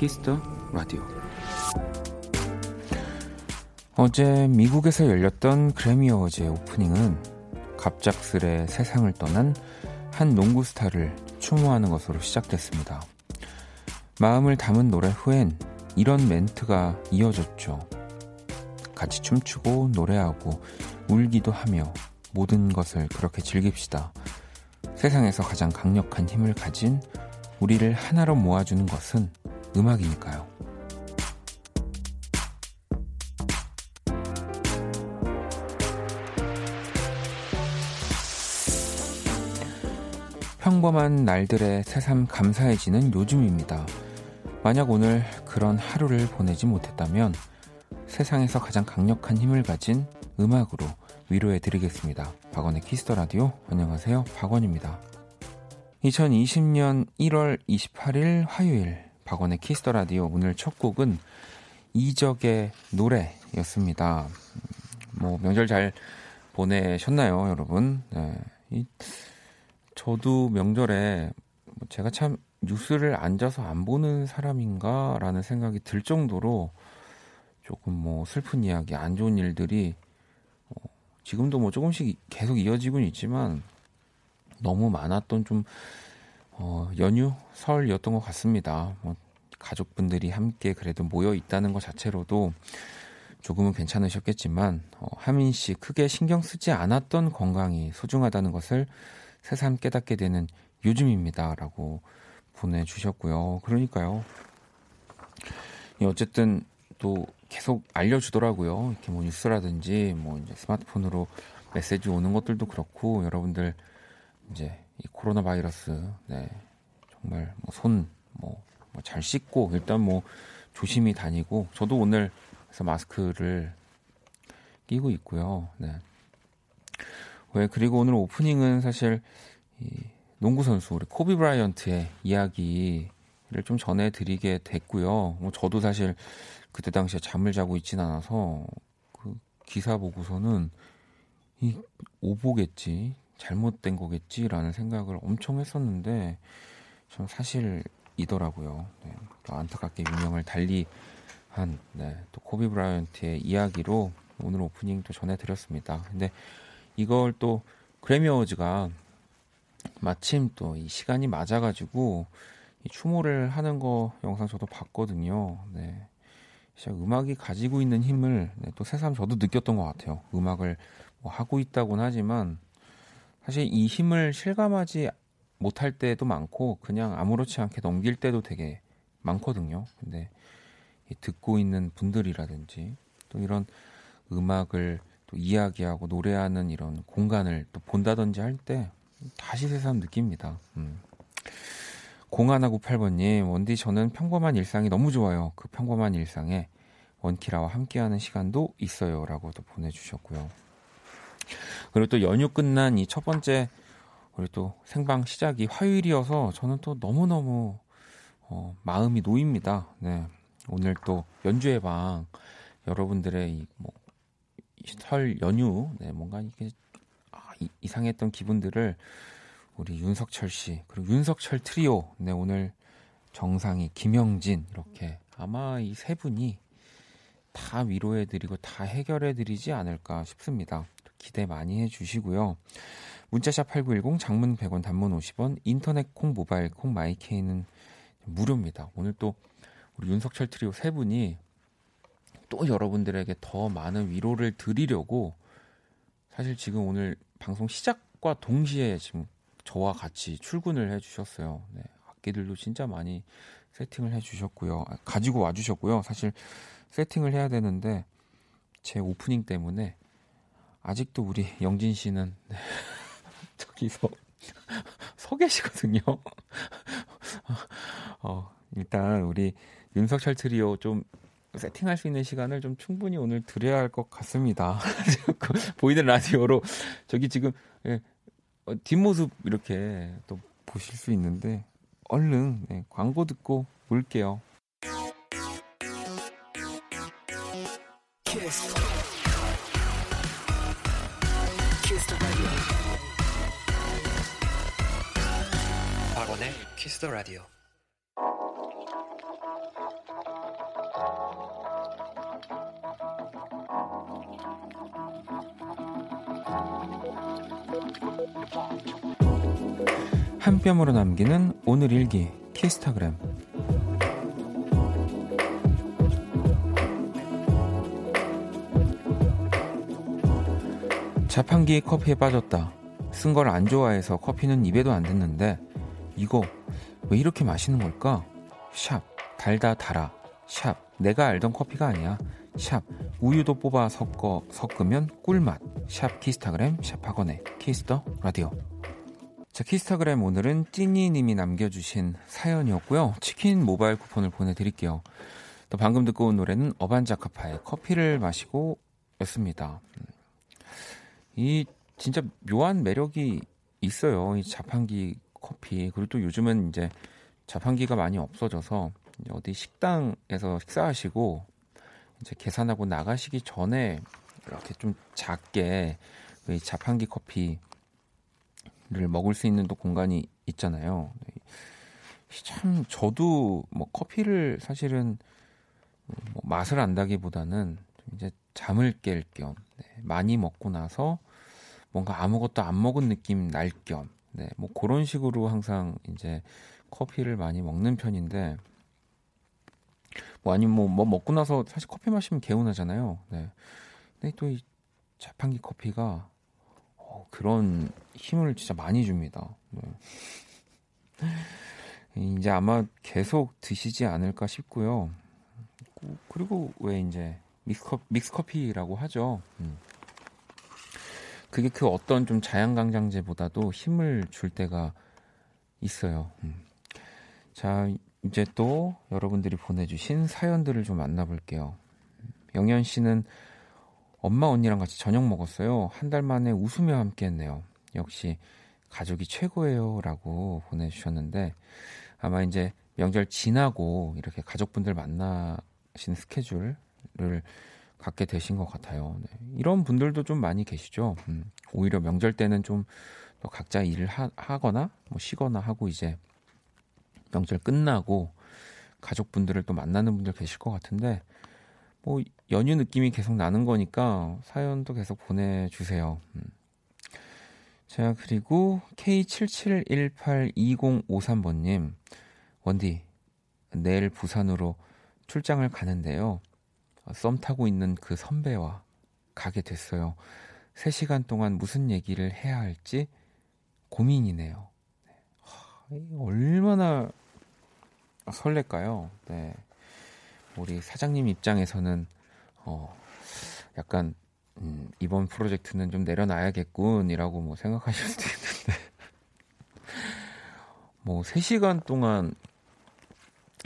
Kiss the Radio. 어제 미국에서 열렸던 그래미 어워즈의 오프닝은 갑작스레 세상을 떠난 한 농구 스타를 추모하는 것으로 시작됐습니다. 마음을 담은 노래 후엔 이런 멘트가 이어졌죠. 같이 춤추고 노래하고 울기도 하며 모든 것을 그렇게 즐깁시다. 세상에서 가장 강력한 힘을 가진 우리를 하나로 모아주는 것은 음악이니까요. 평범한 날들의 새삼 감사해지는 요즘입니다. 만약 오늘 그런 하루를 보내지 못했다면 세상에서 가장 강력한 힘을 가진 음악으로 위로해 드리겠습니다. 박원의 Kiss the Radio. 안녕하세요. 박원입니다. 2020년 1월 28일 화요일 박원의 키스 더 라디오 오늘 첫 곡은 이적의 노래였습니다. 뭐 명절 잘 보내셨나요, 여러분? 네. 이, 저도 명절에 뭐 제가 참 뉴스를 앉아서 안 보는 사람인가라는 생각이 들 정도로 조금 뭐 슬픈 이야기, 안 좋은 일들이 어, 지금도 뭐 조금씩 계속 이어지고는 있지만 너무 많았던 좀 어, 연휴 설이었던 것 같습니다. 뭐, 가족분들이 함께 그래도 모여 있다는 것 자체로도 조금은 괜찮으셨겠지만 어, 하민 씨 크게 신경 쓰지 않았던 건강이 소중하다는 것을 새삼 깨닫게 되는 요즘입니다라고 보내주셨고요. 그러니까요. 어쨌든 또 계속 알려주더라고요. 이렇게 뭐 뉴스라든지 뭐 이제 스마트폰으로 메시지 오는 것들도 그렇고 여러분들 이제 이 코로나 바이러스, 네. 정말 뭐 손, 뭐, 뭐잘 씻고 일단 뭐 조심히 다니고 저도 오늘 그래서 마스크를 끼고 있고요. 네. 왜 그리고 오늘 오프닝은 사실 이 농구 선수 우리 코비 브라이언트의 이야기를 좀 전해드리게 됐고요. 뭐 저도 사실 그때 당시에 잠을 자고 있진 않아서 그 기사 보고서는 이 오보겠지 잘못된 거겠지라는 생각을 엄청 했었는데 좀 사실이더라고요. 네, 또 안타깝게 유명을 달리 한 네, 또 코비 브라이언트의 이야기로 오늘 오프닝 도 전해드렸습니다. 근데 이걸 또 그래미 어워즈가 마침 또 이 시간이 맞아가지고 이 추모를 하는 거 영상 저도 봤거든요. 네. 진짜 음악이 가지고 있는 힘을 네, 또 새삼 저도 느꼈던 것 같아요. 음악을 뭐 하고 있다곤 하지만 사실 이 힘을 실감하지 못할 때도 많고 그냥 아무렇지 않게 넘길 때도 되게 많거든요. 근데 듣고 있는 분들이라든지 또 이런 음악을 또 이야기하고 노래하는 이런 공간을 또 본다든지 할 때 다시 새삼 느낍니다. 음. 0198번님, 원디 저는 평범한 일상이 너무 좋아요. 그 평범한 일상에 원키라와 함께하는 시간도 있어요. 라고 도 보내주셨고요. 그리고 또 연휴 끝난 이 첫 번째 우리 또 생방 시작이 화요일이어서 저는 또 너무너무 어, 마음이 놓입니다. 네. 오늘 또 연주의 방 여러분들의 이 뭐 설 연휴 네, 뭔가 이게 아, 이, 이상했던 기분들을 우리 윤석철 씨 그리고 윤석철 트리오 네 오늘 정상이 김영진 이렇게 아마 이 세 분이 다 위로해드리고 다 해결해드리지 않을까 싶습니다. 기대 많이 해주시고요. 문자샵 8910 장문 100원 단문 50원 인터넷 콩 모바일 콩 마이케이는 무료입니다. 오늘 또 우리 윤석철 트리오 세 분이 또 여러분들에게 더 많은 위로를 드리려고 사실 지금 오늘 방송 시작과 동시에 지금 저와 같이 출근을 해주셨어요. 네, 악기들도 진짜 많이 세팅을 해주셨고요. 아, 가지고 와주셨고요. 사실 세팅을 해야 되는데 제 오프닝 때문에 아직도 우리 영진 씨는 네, 저기서 서 계시거든요. 어, 일단 우리 윤석철 트리오 좀 세팅할 수 있는 시간을 좀 충분히 오늘 드려야 할 것 같습니다. 보이는 라디오로 저기 지금 예, 어, 뒷모습 이렇게 또 보실 수 있는데 얼른 네, 광고 듣고 올게요. 키스. 키스 더 라디오. 한 뼘으로 남기는 오늘 일기 키스타그램 자판기 커피에 빠졌다. 쓴 걸 안 좋아해서 커피는 입에도 안 대는데 이거 왜 이렇게 마시는 걸까? 샵 달다 달아. 샵 내가 알던 커피가 아니야. 샵 우유도 뽑아 섞어 섞으면 꿀맛. 샵 키스타그램 샵 박원의 키스 더 라디오. 자 키스타그램 오늘은 찐이님이 남겨주신 사연이었고요. 치킨 모바일 쿠폰을 보내드릴게요. 또 방금 듣고 온 노래는 어반자카파의 커피를 마시고 였습니다. 음. 이 진짜 묘한 매력이 있어요. 이 자판기 커피. 그리고 또 요즘은 이제 자판기가 많이 없어져서 어디 식당에서 식사하시고 이제 계산하고 나가시기 전에 이렇게 좀 작게 자판기 커피를 먹을 수 있는 또 공간이 있잖아요. 참 저도 뭐 커피를 사실은 뭐 맛을 안다기보다는 이제 잠을 깰겸 네, 많이 먹고 나서 뭔가 아무것도 안 먹은 느낌 날 겸, 네, 뭐 그런 식으로 항상 이제 커피를 많이 먹는 편인데, 뭐 아니면 뭐, 뭐 먹고 나서 사실 커피 마시면 개운하잖아요. 네. 근데 또 이 자판기 커피가 어, 그런 힘을 진짜 많이 줍니다. 네. 이제 아마 계속 드시지 않을까 싶고요. 그리고 왜 이제 믹스커, 믹스커피라고 하죠. 음. 그게 그 어떤 좀 자양강장제보다도 힘을 줄 때가 있어요. 음. 자, 이제 또 여러분들이 보내주신 사연들을 좀 만나볼게요. 영현 씨는 엄마 언니랑 같이 저녁 먹었어요. 한 달 만에 웃으며 함께 했네요. 역시 가족이 최고예요. 라고 보내주셨는데 아마 이제 명절 지나고 이렇게 가족분들 만나신 스케줄을 갖게 되신 것 같아요. 네. 이런 분들도 좀 많이 계시죠. 음, 오히려 명절 때는 좀 각자 일을 하, 하거나 뭐 쉬거나 하고 이제 명절 끝나고 가족분들을 또 만나는 분들 계실 것 같은데 뭐 연휴 느낌이 계속 나는 거니까 사연도 계속 보내주세요. 음. 자 그리고 K77182053번님 원디 내일 부산으로 출장을 가는데요. 썸 타고 있는 그 선배와 가게 됐어요. 3시간 동안 무슨 얘기를 해야 할지 고민이네요. 얼마나 설렐까요? 네. 우리 사장님 입장에서는 어 약간 음, 이번 프로젝트는 좀 내려놔야겠군이라고 뭐 생각하실 수도 있는데 뭐 3시간 동안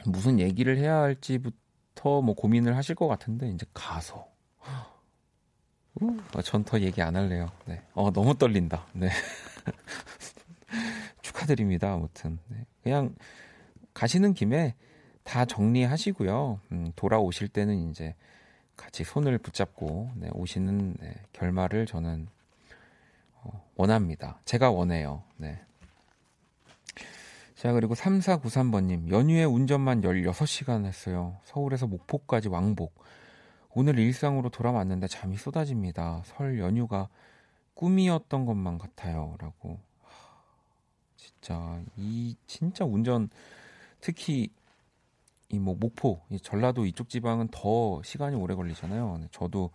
무슨 얘기를 해야 할지부터 더뭐 고민을 하실 것 같은데 이제 가서 어, 전더 얘기 안 할래요. 네. 어 너무 떨린다. 네. 축하드립니다. 아무튼 네. 그냥 가시는 김에 다 정리하시고요. 음, 돌아오실 때는 이제 같이 손을 붙잡고 네, 오시는 네, 결말을 저는 어, 원합니다. 제가 원해요. 네. 자, 그리고 3493번님, 연휴에 운전만 16시간 했어요. 서울에서 목포까지 왕복. 오늘 일상으로 돌아왔는데 잠이 쏟아집니다. 설 연휴가 꿈이었던 것만 같아요. 라고. 진짜, 이, 진짜 운전, 특히, 이 뭐, 목포, 이 전라도 이쪽 지방은 더 시간이 오래 걸리잖아요. 저도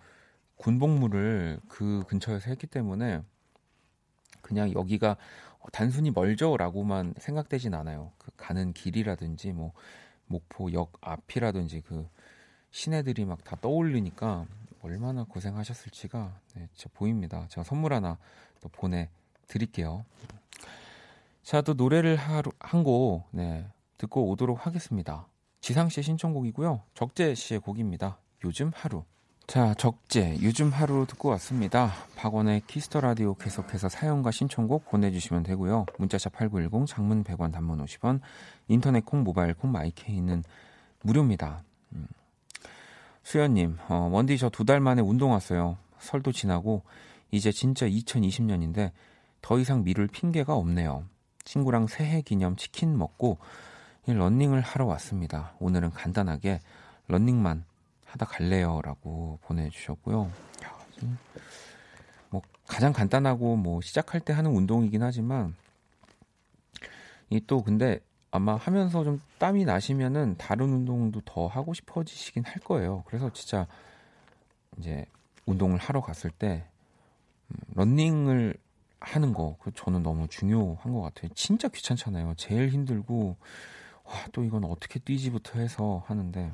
군복무를 그 근처에서 했기 때문에 그냥 여기가 단순히 멀죠라고만 생각되진 않아요. 그 가는 길이라든지 뭐 목포역 앞이라든지 그 시내들이 막 다 떠올리니까 얼마나 고생하셨을지가 네, 진짜 보입니다. 제가 선물 하나 또 보내 드릴게요. 자, 또 노래를 한곡 네, 듣고 오도록 하겠습니다. 지상 씨의 신청곡이고요. 적재 씨의 곡입니다. 요즘 하루. 자, 적재, 요즘 하루 듣고 왔습니다. 박원의 키스 더 라디오 계속해서 사연과 신청곡 보내주시면 되고요. 문자샵 8910, 장문 100원, 단문 50원, 인터넷 콩, 모바일 콩, 마이케이는 무료입니다. 음. 수연님, 어, 원디 저 두 달 만에 운동 왔어요. 설도 지나고, 이제 진짜 2020년인데, 더 이상 미룰 핑계가 없네요. 친구랑 새해 기념 치킨 먹고 런닝을 하러 왔습니다. 오늘은 간단하게 런닝만 하다 갈래요 라고 보내주셨고요. 뭐 가장 간단하고 뭐 시작할 때 하는 운동이긴 하지만 이 또 근데 아마 하면서 좀 땀이 나시면은 다른 운동도 더 하고 싶어지시긴 할 거예요. 그래서 진짜 이제 운동을 하러 갔을 때 음, 런닝을 하는 거, 그 저는 너무 중요한 것 같아요. 진짜 귀찮잖아요. 제일 힘들고, 와, 또 이건 어떻게 뛰지부터 해서 하는데,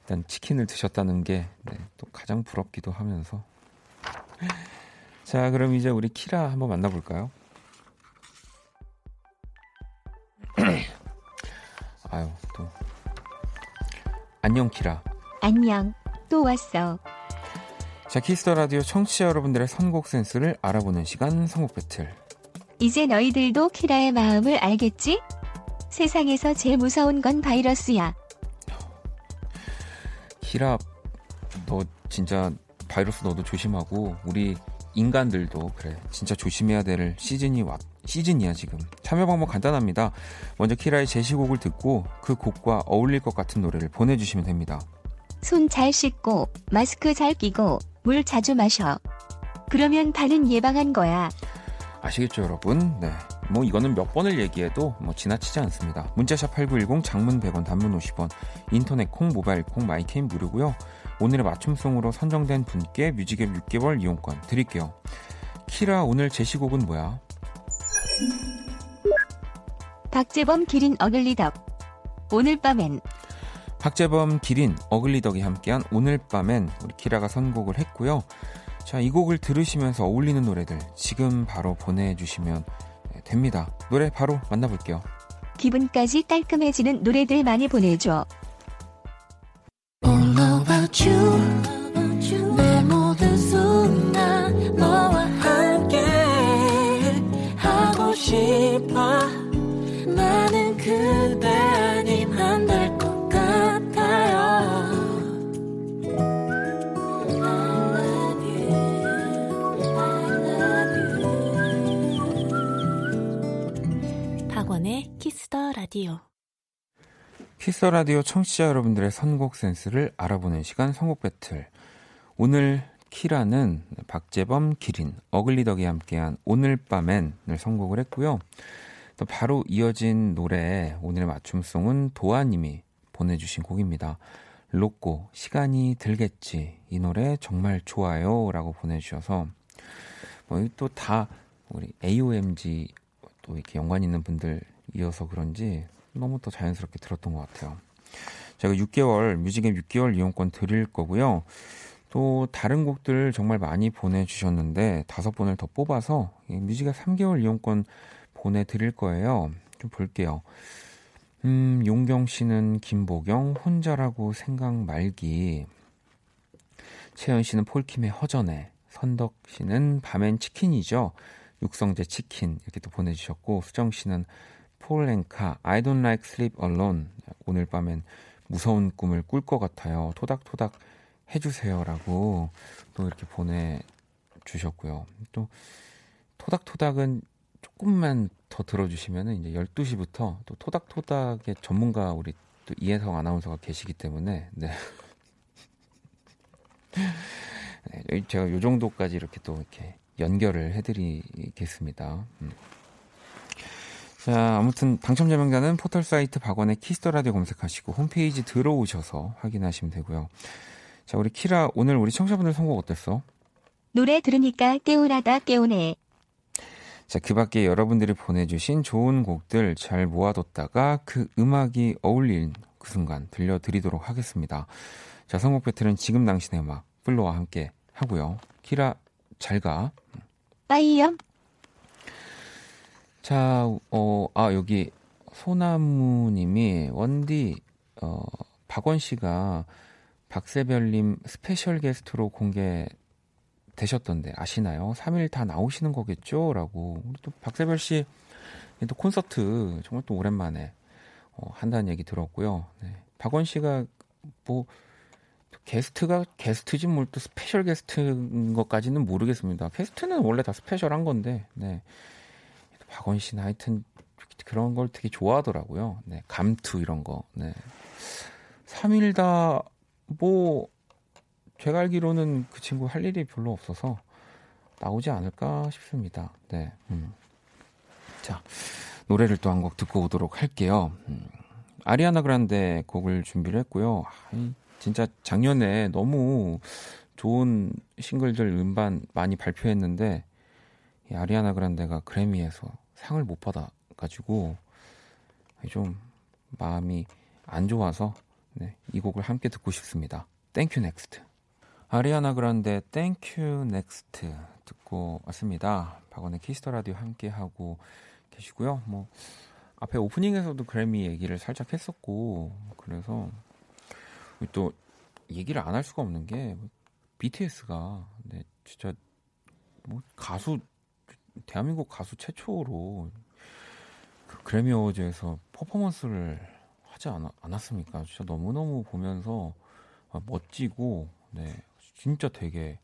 일단 치킨을 드셨다는 게, 네, 또 가장 부럽기도 하면서. 자, 그럼 이제 우리 키라 한번 만나볼까요? 아유, 또. 안녕, 키라. 안녕. 또 왔어. 자, 키스 더 라디오 청취자 여러분들의 선곡 센스를 알아보는 시간 선곡 배틀. 이제 너희들도 키라의 마음을 알겠지? 세상에서 제일 무서운 건 바이러스야. 키라, 너 진짜 바이러스 너도 조심하고 우리 인간들도 그래 진짜 조심해야 될 시즌이 왔 시즌이야 지금 참여 방법 간단합니다 먼저 키라의 제시곡을 듣고 그 곡과 어울릴 것 같은 노래를 보내주시면 됩니다 손 잘 씻고 마스크 잘 끼고 물 자주 마셔. 그러면 다는 예방한 거야. 아시겠죠, 여러분? 네. 뭐 이거는 몇 번을 얘기해도 뭐 지나치지 않습니다. 문자샵 8910 장문 100원 단문 50원 인터넷 콩 모바일 콩 마이케인 무료고요. 오늘의 맞춤song으로 선정된 분께 music앱 6개월 이용권 드릴게요. 키라 오늘 제시곡은 뭐야? 박재범 기린 어글리덕 오늘 밤엔 박재범, 기린, 어글리덕이 함께한 오늘 밤엔 우리 키라가 선곡을 했고요. 자, 이 곡을 들으시면서 어울리는 노래들 지금 바로 보내주시면 됩니다. 노래 바로 만나볼게요. 기분까지 깔끔해지는 노래들 많이 보내줘. 라디오. 키스 더 라디오 청취자 여러분들의 선곡 센스를 알아보는 시간 선곡 배틀. 오늘 키라는 박재범, 기린, 어글리덕이 함께한 오늘 밤엔을 선곡을 했고요. 또 바로 이어진 노래 오늘의 맞춤song은 도아님이 보내주신 곡입니다. 로꼬 시간이 들겠지 이 노래 정말 좋아요라고 보내주셔서 뭐또다 우리 AOMG 또 이렇게 연관 있는 분들 이어서 그런지 너무 더 자연스럽게 들었던 것 같아요. 제가 6개월 뮤직앱 6개월 이용권 드릴 거고요. 또 다른 곡들 정말 많이 보내주셨는데 다섯 번을 더 뽑아서 뮤직앱 3개월 이용권 보내드릴 거예요. 좀 볼게요. 음, 용경 씨는 김보경, 혼자라고 생각 말기. 채연 씨는 폴킴의 허전해. 선덕 씨는 밤엔 치킨이죠. 육성재 치킨. 이렇게 또 보내주셨고, 수정 씨는 폴랭카 I don't like sleep alone 오늘 밤엔 무서운 꿈을 꿀 것 같아요. 토닥토닥 해주세요라고 또 이렇게 보내주셨고요. 또 토닥토닥은 조금만 더 들어주시면 이제 12시부터 또 토닥토닥의 전문가 우리 또 이혜성 아나운서가 계시기 때문에 네. 네 제가 요 정도까지 이렇게 또 이렇게 연결을 해드리겠습니다. 음. 자, 아무튼 당첨자 명단은 포털 사이트 박원의 키스 더 라디오 검색하시고 홈페이지 들어오셔서 확인하시면 되고요. 자, 우리 키라 오늘 우리 청취자분들 선곡 어땠어? 노래 들으니까 깨우라다 깨우네. 자, 그 밖에 여러분들이 보내주신 좋은 곡들 잘 모아뒀다가 그 음악이 어울린 그 순간 들려드리도록 하겠습니다. 자, 선곡 battle은 지금 당신의 음악, FLO와 함께 하고요. 키라, 잘 가. bye염. 자, 어, 아, 여기 소나무님이 원디, 어, 박원 씨가 박세별님 special 게스트로 공개 되셨던데 아시나요? 3일 다 나오시는 거겠죠? 라고. 우리 또 박세별 씨, 또 콘서트 정말 또 오랜만에 어, 한다는 얘기 들었고요. 네. 박원 씨가 뭐, 게스트가 게스트지 뭘 또 special 게스트인 것까지는 모르겠습니다. 게스트는 원래 다 special한 건데, 네. 박원 씨는 하여튼 그런 걸 되게 좋아하더라고요. 네, 감투 이런 거. 네. 3일 다, 뭐, 제가 알기로는 그 친구 할 일이 별로 없어서 나오지 않을까 싶습니다. 네. 음. 자, 노래를 또 한 곡 듣고 오도록 할게요. 음. 아리아나 그란데 곡을 준비를 했고요. 아, 진짜 작년에 너무 좋은 싱글들 음반 많이 발표했는데 이 아리아나 그란데가 그래미에서 상을 못 받아가지고 좀 마음이 안 좋아서 네, 이 곡을 함께 듣고 싶습니다. thank u, next. 아리아나 그란데 thank u, next 듣고 왔습니다. 박원의 키스 더 라디오 함께 하고 계시고요. 뭐 앞에 오프닝에서도 그래미 얘기를 살짝 했었고 그래서 또 얘기를 안 할 수가 없는 게 BTS가 네, 진짜 뭐 가수 대한민국 가수 최초로 그 그래미 어워즈에서 퍼포먼스를 하지 않, 않았습니까? 진짜 너무너무 보면서 멋지고 네 진짜 되게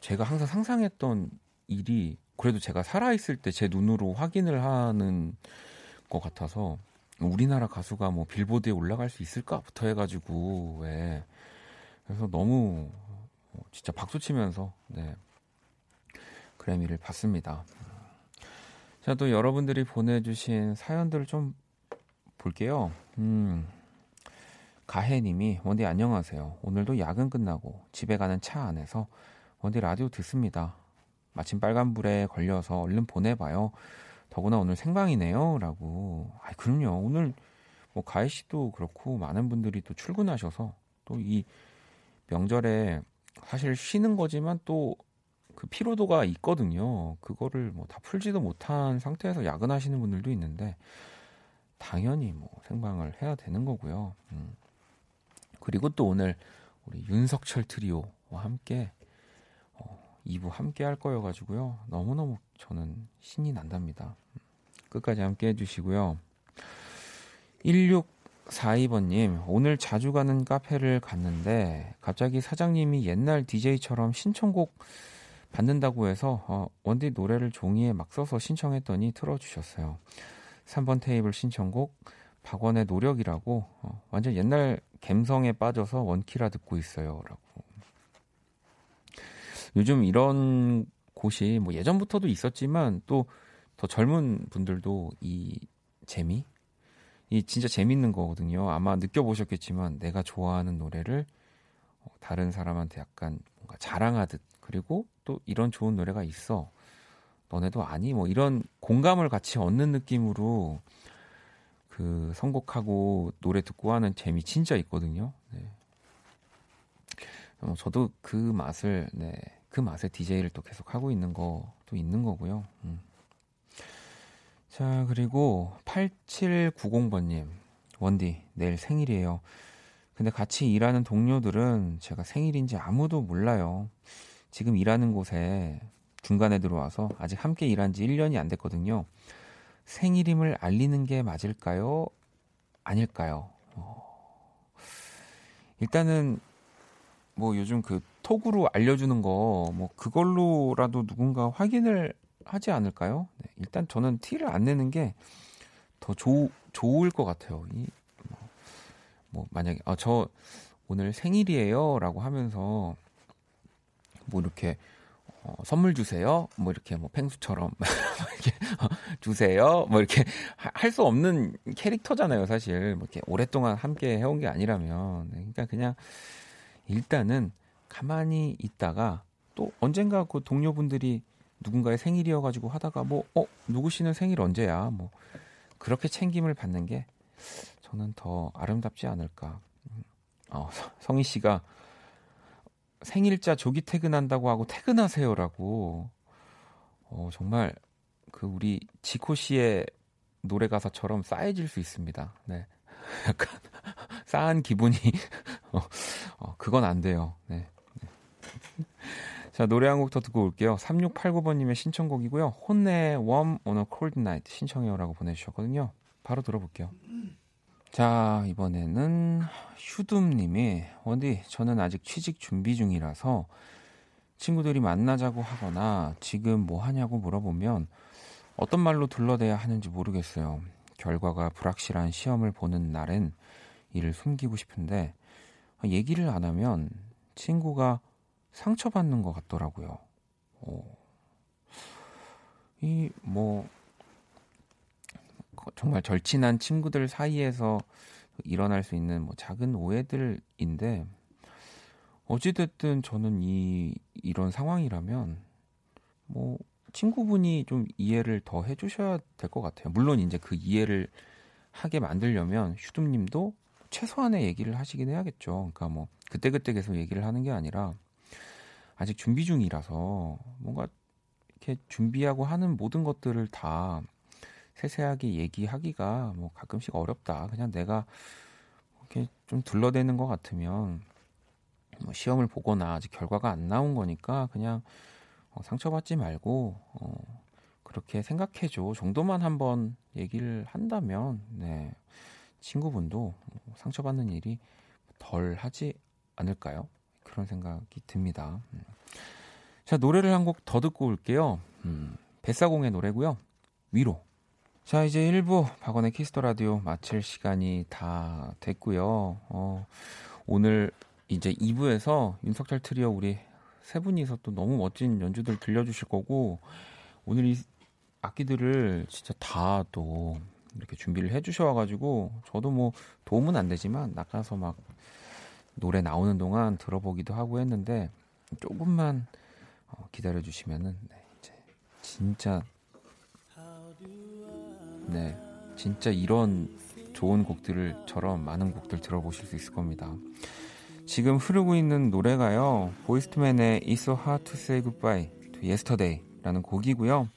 제가 항상 상상했던 일이 그래도 제가 살아있을 때 제 눈으로 확인을 하는 것 같아서 우리나라 가수가 뭐 빌보드에 올라갈 수 있을까부터 해가지고 왜 그래서 너무 진짜 박수 치면서 네 그래미를 봤습니다. 자 또 여러분들이 보내주신 사연들을 좀 볼게요. 음. 가혜님이 원디 안녕하세요. 오늘도 야근 끝나고 집에 가는 차 안에서 원디 라디오 듣습니다. 마침 빨간불에 걸려서 얼른 보내봐요. 더구나 오늘 생방이네요. 라고. 아 그럼요. 오늘 뭐 가혜 씨도 그렇고 많은 분들이 또 출근하셔서 또 이 명절에 사실 쉬는 거지만 또 그 피로도가 있거든요. 그거를 뭐 다 풀지도 못한 상태에서 야근하시는 분들도 있는데 당연히 뭐 생방을 해야 되는 거고요. 음. 그리고 또 오늘 우리 윤석철 트리오와 함께 어, 2부 함께 할 거여가지고요. 너무너무 저는 신이 난답니다. 끝까지 함께 해주시고요. 1642번님, 오늘 자주 가는 카페를 갔는데 갑자기 사장님이 옛날 DJ처럼 신청곡 받는다고 해서 어, 원디 노래를 종이에 막 써서 신청했더니 틀어주셨어요. 3번 테이블 신청곡 박원의 노력이라고 어, 완전 옛날 갬성에 빠져서 원키라 듣고 있어요라고. 요즘 이런 곳이 뭐 예전부터도 있었지만 또 더 젊은 분들도 이 재미 이 진짜 재밌는 거거든요. 아마 느껴보셨겠지만 내가 좋아하는 노래를 어, 다른 사람한테 약간 뭔가 자랑하듯 그리고 또 이런 좋은 노래가 있어. 너네도 아니 뭐 이런 공감을 같이 얻는 느낌으로 그 선곡하고 노래 듣고 하는 재미 진짜 있거든요. 네. 어, 저도 그 맛을 네, 그 맛에 DJ를 또 계속 하고 있는 거도 있는 거고요. 음. 자 그리고 8790번 님 원디 내일 생일이에요. 근데 같이 일하는 동료들은 제가 생일인지 아무도 몰라요. 지금 일하는 곳에 중간에 들어와서 아직 함께 일한 지 1년이 안 됐거든요. 생일임을 알리는 게 맞을까요? 아닐까요? 어... 일단은 뭐 요즘 그 톡으로 알려주는 거 뭐 그걸로라도 누군가 확인을 하지 않을까요? 네, 일단 저는 티를 안 내는 게 더 좋을 것 같아요. 이, 뭐, 뭐 만약에 아, 저 오늘 생일이에요라고 하면서 뭐 이렇게 어, 선물 주세요. 뭐 이렇게 뭐 펭수처럼 이렇게 어, 주세요. 뭐 이렇게 할 수 없는 캐릭터잖아요, 사실. 뭐 이렇게 오랫동안 함께 해온 게 아니라면. 네, 그러니까 그냥 일단은 가만히 있다가 또 언젠가 그 동료분들이 누군가의 생일이어가지고 하다가 뭐, 어, 누구 씨는 생일 언제야? 뭐, 그렇게 챙김을 받는 게 저는 더 아름답지 않을까. 음, 어, 성희 씨가 생일자 조기 퇴근한다고 하고 퇴근하세요라고 어, 정말 그 우리 지코 씨의 노래 가사처럼 싸해질 수 있습니다. 네. 약간 싸한 기분이 어, 어, 그건 안 돼요. 네. 네. 자, 노래 한 곡 더 듣고 올게요. 3689번 님의 신청곡이고요. 혼내 웜 오너 콜드 나이트 신청해요라고 보내 주셨거든요. 바로 들어볼게요. 자, 이번에는 휴둠님이, 원디, 저는 아직 취직 준비 중이라서 친구들이 만나자고 하거나 지금 뭐 하냐고 물어보면 어떤 말로 둘러대야 하는지 모르겠어요. 결과가 불확실한 시험을 보는 날엔 이를 숨기고 싶은데 얘기를 안 하면 친구가 상처받는 것 같더라고요. 이뭐 정말 절친한 친구들 사이에서 일어날 수 있는 뭐 작은 오해들인데 어찌됐든 저는 이 이런 상황이라면 뭐 친구분이 좀 이해를 더 해주셔야 될 것 같아요. 물론 이제 그 이해를 하게 만들려면 슈둠님도 최소한의 얘기를 하시긴 해야겠죠. 그러니까 뭐 그때그때 계속 얘기를 하는 게 아니라 아직 준비 중이라서 뭔가 이렇게 준비하고 하는 모든 것들을 다 세세하게 얘기하기가 뭐 가끔씩 어렵다. 그냥 내가 이렇게 좀 둘러대는 것 같으면 뭐 시험을 보거나 아직 결과가 안 나온 거니까 그냥 어, 상처받지 말고 어, 그렇게 생각해줘 정도만 한번 얘기를 한다면 네 친구분도 상처받는 일이 덜 하지 않을까요? 그런 생각이 듭니다. 음. 자 노래를 한 곡 더 듣고 올게요. 음, 뱃사공의 노래고요. 위로. 자 이제 1부 박원의 키스 더 라디오 마칠 시간이 다 됐고요. 어, 오늘 이제 2부에서 윤석철 트리오 우리 세 분이서 또 너무 멋진 연주들 들려주실 거고 오늘 이 악기들을 진짜 다 또 이렇게 준비를 해주셔가지고 저도 뭐 도움은 안 되지만 나가서 막 노래 나오는 동안 들어보기도 하고 했는데 조금만 어, 기다려 주시면은 네, 이제 진짜 네 진짜 이런 좋은 곡들을처럼 많은 곡들 들어보실 수 있을 겁니다. 지금 흐르고 있는 노래가요. 보이스트맨의 It's So Hard to Say Goodbye to Yesterday라는 곡이고요.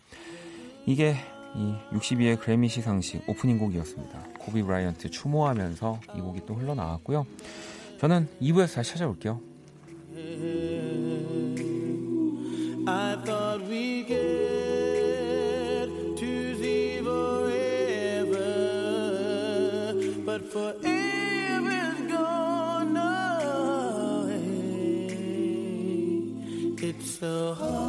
이게 이 62회 그래미 시상식 오프닝 곡이었습니다. 코비 브라이언트 추모하면서 이 곡이 또 흘러나왔고요. 저는 2부에서 다시 찾아올게요. I thought we get so hard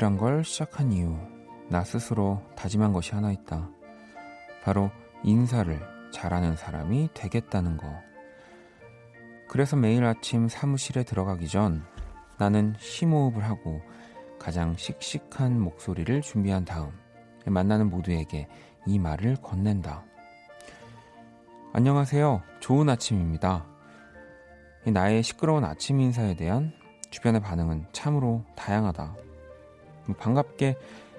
사회 생활이란 걸 시작한 이후 나 스스로 다짐한 것이 하나 있다. 바로 인사를 잘하는 사람이 되겠다는 거. 그래서 매일 아침 사무실에 들어가기 전 나는 심호흡을 하고 가장 씩씩한 목소리를 준비한 다음 만나는 모두에게 이 말을 건넨다. 안녕하세요. 좋은 아침입니다. 나의 시끄러운 아침 인사에 대한 주변의 반응은 참으로 다양하다. 반갑게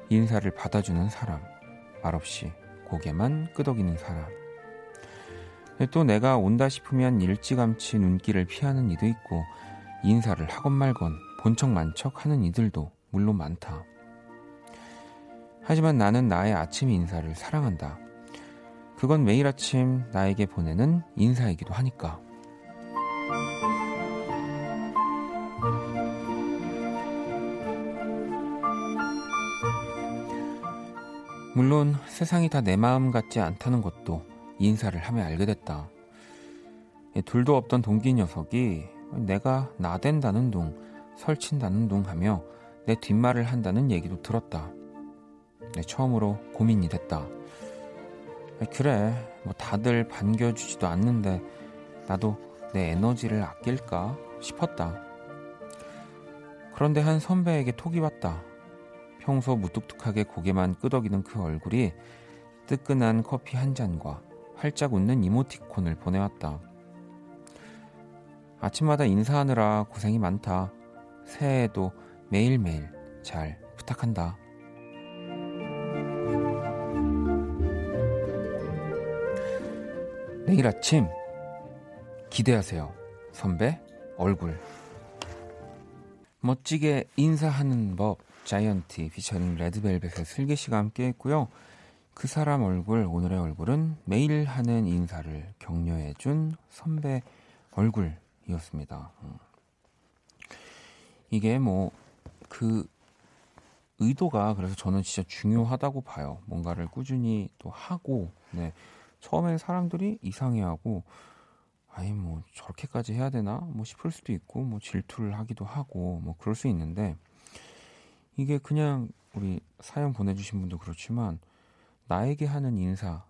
인사를 받아주는 사람, 말없이 고개만 끄덕이는 사람. 또 내가 온다 싶으면 일찌감치 눈길을 피하는 이도 있고 인사를 하건 말건 본척 만척 하는 이들도 물론 많다. 하지만 나는 나의 아침 인사를 사랑한다. 그건 매일 아침 나에게 보내는 인사이기도 하니까. 물론 세상이 다 내 마음 같지 않다는 것도 인사를 하며 알게 됐다. 둘도 없던 동기 녀석이 내가 나댄다는 둥, 설친다는 둥 하며 내 뒷말을 한다는 얘기도 들었다. 내 처음으로 고민이 됐다. 그래, 뭐 다들 반겨주지도 않는데 나도 내 에너지를 아낄까 싶었다. 그런데 한 선배에게 톡이 왔다. 평소 무뚝뚝하게 고개만 끄덕이는 그 얼굴이 뜨끈한 커피 한 잔과 활짝 웃는 이모티콘을 보내왔다. 아침마다 인사하느라 고생이 많다. 새해에도 매일매일 잘 부탁한다. 내일 아침 기대하세요. 선배 얼굴. 멋지게 인사하는 법 자이언티 피처링 레드벨벳의 슬기 씨가 함께 했고요. 그 사람 얼굴 오늘의 얼굴은 매일 하는 인사를 격려해 준 선배 얼굴이었습니다. 음. 이게 뭐 그 의도가 그래서 저는 진짜 중요하다고 봐요. 뭔가를 꾸준히 또 하고 네. 처음엔 사람들이 이상해하고 아니 뭐 저렇게까지 해야 되나 뭐 싶을 수도 있고 뭐 질투를 하기도 하고 뭐 그럴 수 있는데 이게 그냥 우리 사연 보내주신 분도 그렇지만 나에게 하는 인사를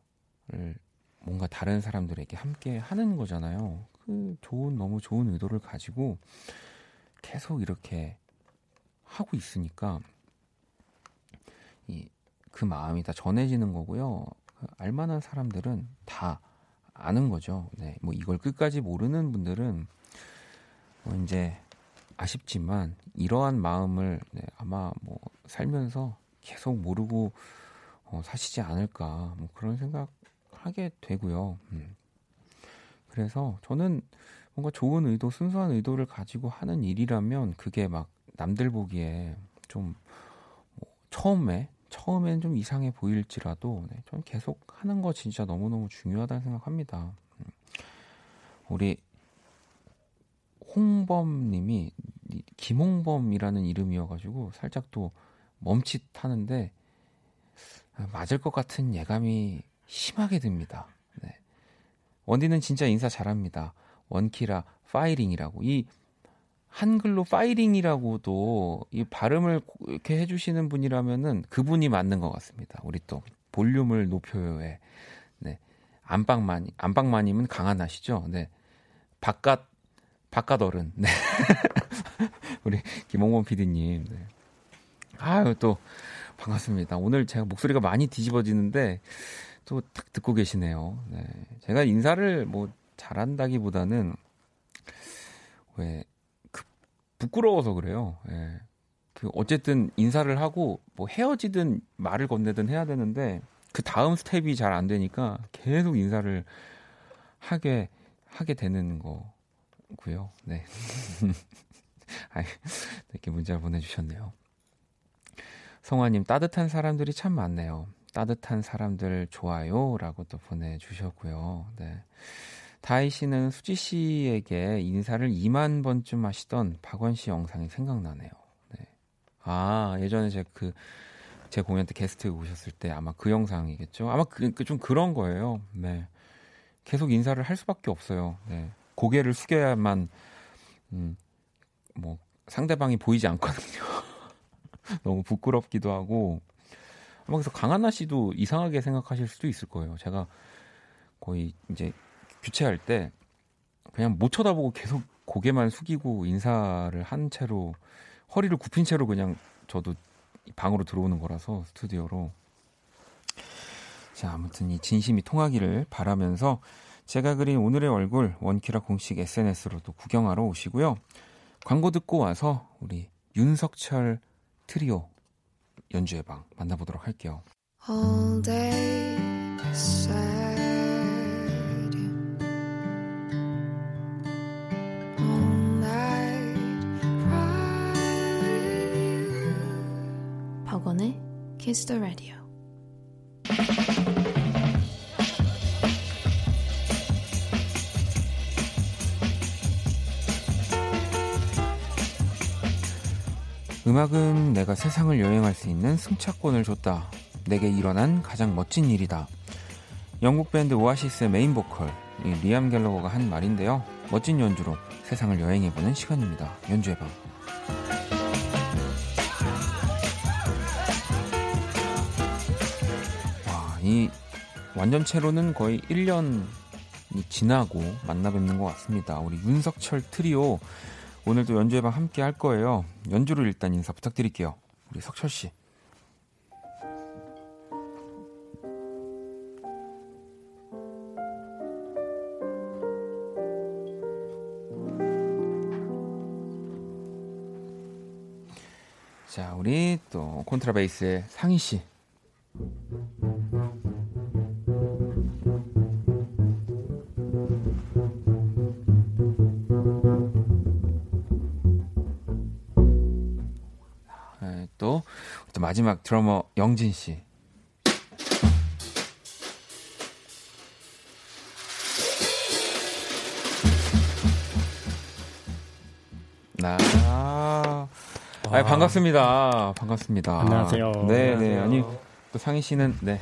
뭔가 다른 사람들에게 함께 하는 거잖아요. 그 좋은 너무 좋은 의도를 가지고 계속 이렇게 하고 있으니까 이 그 마음이 다 전해지는 거고요. 그 알만한 사람들은 다 아는 거죠. 네, 뭐 이걸 끝까지 모르는 분들은 뭐 이제 아쉽지만 이러한 마음을 네, 아마 뭐 살면서 계속 모르고 어, 사시지 않을까 뭐 그런 생각 하게 되고요. 음. 그래서 저는 뭔가 좋은 의도, 순수한 의도를 가지고 하는 일이라면 그게 막 남들 보기에 좀 뭐 처음에 처음엔 좀 이상해 보일지라도 네, 저는 계속 하는 거 진짜 너무너무 중요하다는 생각합니다. 음. 우리 홍범님이 김홍범이라는 이름이어가지고 살짝 또 멈칫하는데 맞을 것 같은 예감이 심하게 듭니다. 네. 원디는 진짜 인사 잘합니다. 원키라 파이링이라고 이 한글로 파이링이라고도 이 발음을 이렇게 해주시는 분이라면은 그분이 맞는 것 같습니다. 우리 또 볼륨을 높여요에 네 안방마님 안방마님은 강한나 씨죠. 네 바깥 바깥 어른 네 우리 김홍범 PD님 네. 아유 또 반갑습니다. 오늘 제가 목소리가 많이 뒤집어지는데 또 딱 듣고 계시네요. 네 제가 인사를 뭐 잘한다기 보다는 왜 부끄러워서 그래요. 예. 그 어쨌든 인사를 하고 뭐 헤어지든 말을 건네든 해야 되는데 그 다음 스텝이 잘 안 되니까 계속 인사를 하게 하게 되는 거 고요. 네. 아, 이렇게 문자를 보내주셨네요. 성화님 따뜻한 사람들이 참 많네요. 따뜻한 사람들 좋아요 라고 또 보내주셨고요. 네. 다희 씨는 수지 씨에게 인사를 2만 번쯤 하시던 박원 씨 영상이 생각나네요. 네. 아, 예전에 제가 그, 제 공연 때 게스트 오셨을 때 아마 그 영상이겠죠. 아마 그, 그 좀 그런 거예요. 네. 계속 인사를 할 수밖에 없어요. 네. 고개를 숙여야만, 음, 뭐, 상대방이 보이지 않거든요. 너무 부끄럽기도 하고. 그래서 강한나 씨도 이상하게 생각하실 수도 있을 거예요. 제가 거의 이제 교체할 때 그냥 못 쳐다보고 계속 고개만 숙이고 인사를 한 채로 허리를 굽힌 채로 그냥 저도 방으로 들어오는 거라서 스튜디오로 자 아무튼 이 진심이 통하기를 바라면서 제가 그린 오늘의 얼굴 원키라 공식 SNS로도 구경하러 오시고요 광고 듣고 와서 우리 윤석철 트리오 연주의 방 만나보도록 할게요. All day Kiss the Radio. 음악은 내가 세상을 여행할 수 있는 승차권을 줬다. 내게 일어난 가장 멋진 일이다. 영국 밴드 오아시스의 메인 보컬 리암 갤러거가 한 말인데요. 멋진 연주로 세상을 여행해보는 시간입니다. 연주의 방. 이 완전체로는 거의 1년이 지나고 만나 뵙는 것 같습니다. 우리 윤석철 트리오 오늘도 연주회 방 함께 할 거예요. 연주로 일단 인사 부탁드릴게요. 우리 석철 씨. 자, 우리 또 콘트라베이스의 상희 씨. 또, 또 마지막 드러머 영진 씨. 아, 아 반갑습니다. 반갑습니다. 안녕하세요. 네, 네. 아니, 또 상희 씨는, 네.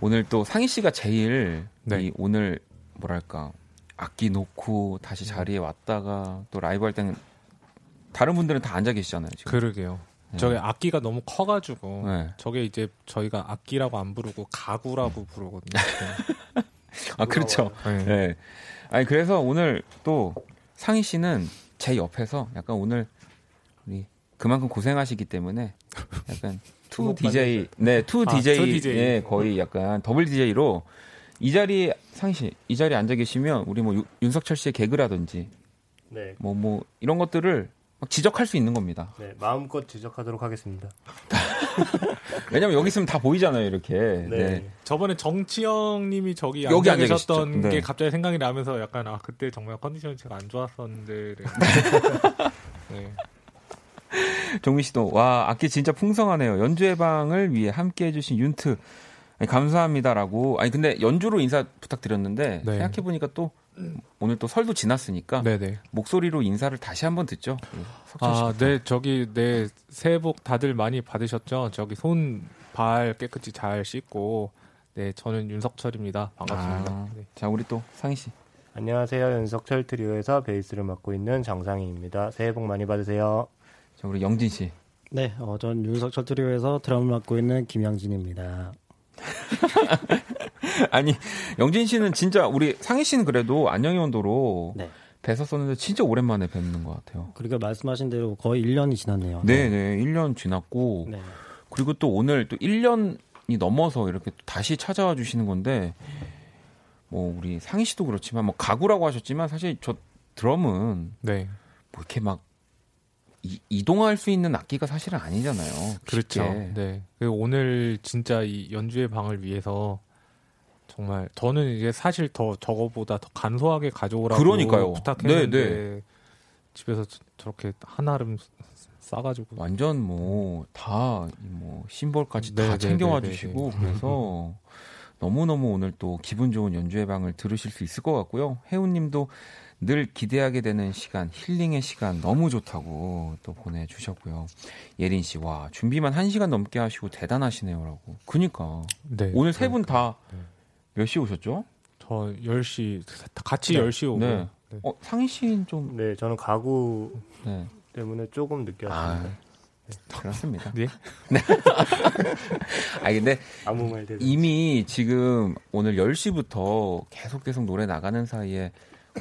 오늘 또 상희 씨가 제일, 네. 이 오늘, 뭐랄까, 악기 놓고 다시 자리에 왔다가 또 라이브 할 때는 다른 분들은 다 앉아 계시잖아요, 지금. 그러게요. 저게 악기가 너무 커가지고 네. 저게 이제 저희가 악기라고 안 부르고 가구라고 부르거든요. 아, 그렇죠. 네. 네. 아니, 그래서 오늘 또 상희 씨는 제 옆에서 약간 오늘 우리 그만큼 고생하시기 때문에 약간 two DJ, 네, two 아, DJ, two DJ. 예, 거의 약간 더블 DJ로 이 자리에 상희 씨, 이 자리에 앉아 계시면 우리 뭐 유- 윤석철 씨의 개그라든지 네, 뭐뭐 이런 것들을 막 지적할 수 있는 겁니다. 네, 마음껏 지적하도록 하겠습니다. 왜냐면 여기 있으면 다 보이잖아요, 이렇게. 네, 네. 저번에 정치영 님이 저기 여기 앉아 계셨던. 네. 게 갑자기 생각이 나면서 약간 아 그때 정말 컨디션이 제가 안 좋았었는데. 네. 종민 씨도 와 악기 진짜 풍성하네요. 연주의 방을 위해 함께 해 주신 윤트 아니, 감사합니다라고. 아니 근데 연주로 인사 부탁드렸는데 네. 생각해 보니까 또 오늘 또 설도 지났으니까 네네. 목소리로 인사를 다시 한번 듣죠. 석철 아. 네, 저기, 네, 새해 복 다들 많이 받으셨죠? 저기 손, 발 깨끗이 잘 씻고, 네, 저는 윤석철입니다. 반갑습니다. 아, 네. 자 우리 또 상희 씨. 안녕하세요. 연석철 트리오에서 베이스를 맡고 있는 정상희입니다. 새해 복 많이 받으세요. 자 우리 영진 씨. 네, 어, 전 윤석철 트리오에서 드럼을 맡고 있는 김양진입니다. 아니 영진 씨는 진짜 우리 상희 씨는 그래도 안녕의 온도로 네. 뵀었었는데 진짜 오랜만에 뵙는 것 같아요. 그리고 말씀하신 대로 거의 1년이 지났네요. 네, 네, 1년 지났고 네. 그리고 또 오늘 또 1년이 넘어서 이렇게 또 다시 찾아와 주시는 건데 뭐 우리 상희 씨도 그렇지만 뭐 가구라고 하셨지만 사실 저 드럼은 네. 뭐 이렇게 막 이, 이동할 수 있는 악기가 사실은 아니잖아요. 그렇죠. 쉽게. 네. 그리고 오늘 진짜 이 연주의 방을 위해서 정말 저는 이제 사실 더 저거보다 더 간소하게 가져오라고 그러니까요. 부탁했는데 네, 집에서 저- 저렇게 한아름 싸가지고 완전 뭐 다뭐 심벌까지 네, 다 네, 챙겨와 네, 네, 주시고 네. 그래서 너무 너무 오늘 또 기분 좋은 연주의 방을 들으실 수 있을 것 같고요. 혜훈 님도 늘 기대하게 되는 시간, 힐링의 시간 너무 좋다고 또 보내주셨고요. 예린 씨, 와, 준비만 한시간 넘게 하시고 대단하시네요라고. 그니까. 네. 오늘 세 분 다몇 네. 시에 오셨죠? 저 10시 같이 네. 10시 오고 네. 네. 어, 상희 씨는 좀, 네, 저는 가구 네. 때문에 조금 늦게 왔습니다. 아, 그렇습니다. 네? 아, 근데 아무 말. 이미 지금 오늘 10시부터 계속 계속 노래 나가는 사이에